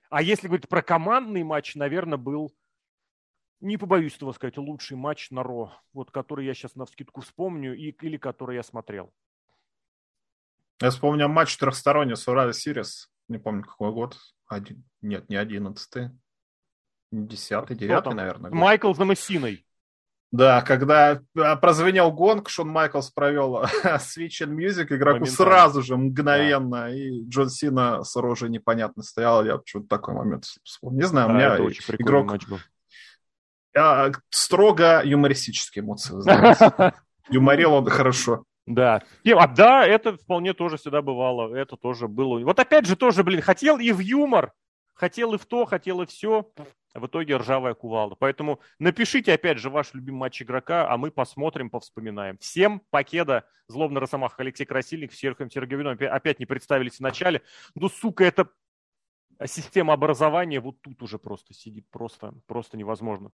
А если говорить про командный матч, наверное, был, не побоюсь этого сказать, лучший матч на Ро, вот который я сейчас на вскидку вспомню, и, или который я смотрел.
Я вспомнил матч трехсторонний Сурали Сирис, не помню какой год, один, нет, не одиннадцатый, десятый, девятый, наверное.
Год. Майкл за Массиной.
Да, когда а, прозвенел гонг, Шон Майклс провел [LAUGHS] Switch and Music игроку сразу же, мгновенно, да. и Джон Сина с оружием непонятно стоял, я почему-то такой момент вспомнил. Не знаю, да, у меня очень игрок... Матч был. А, строго юмористические эмоции [LAUGHS] Юморил он хорошо.
Да. И, а да, это вполне тоже всегда бывало. Это тоже было. Вот опять же тоже, блин, хотел и в юмор, хотел и в то, хотел и все в итоге ржавая кувалда. Поэтому напишите, опять же, ваш любимый матч игрока, а мы посмотрим, повспоминаем. Всем покеда, злобный росомах Алексей Красильник, Серхием Сергеевином. Опять не представились в начале. Ну, сука, это система образования вот тут уже просто сидит, просто, просто невозможно.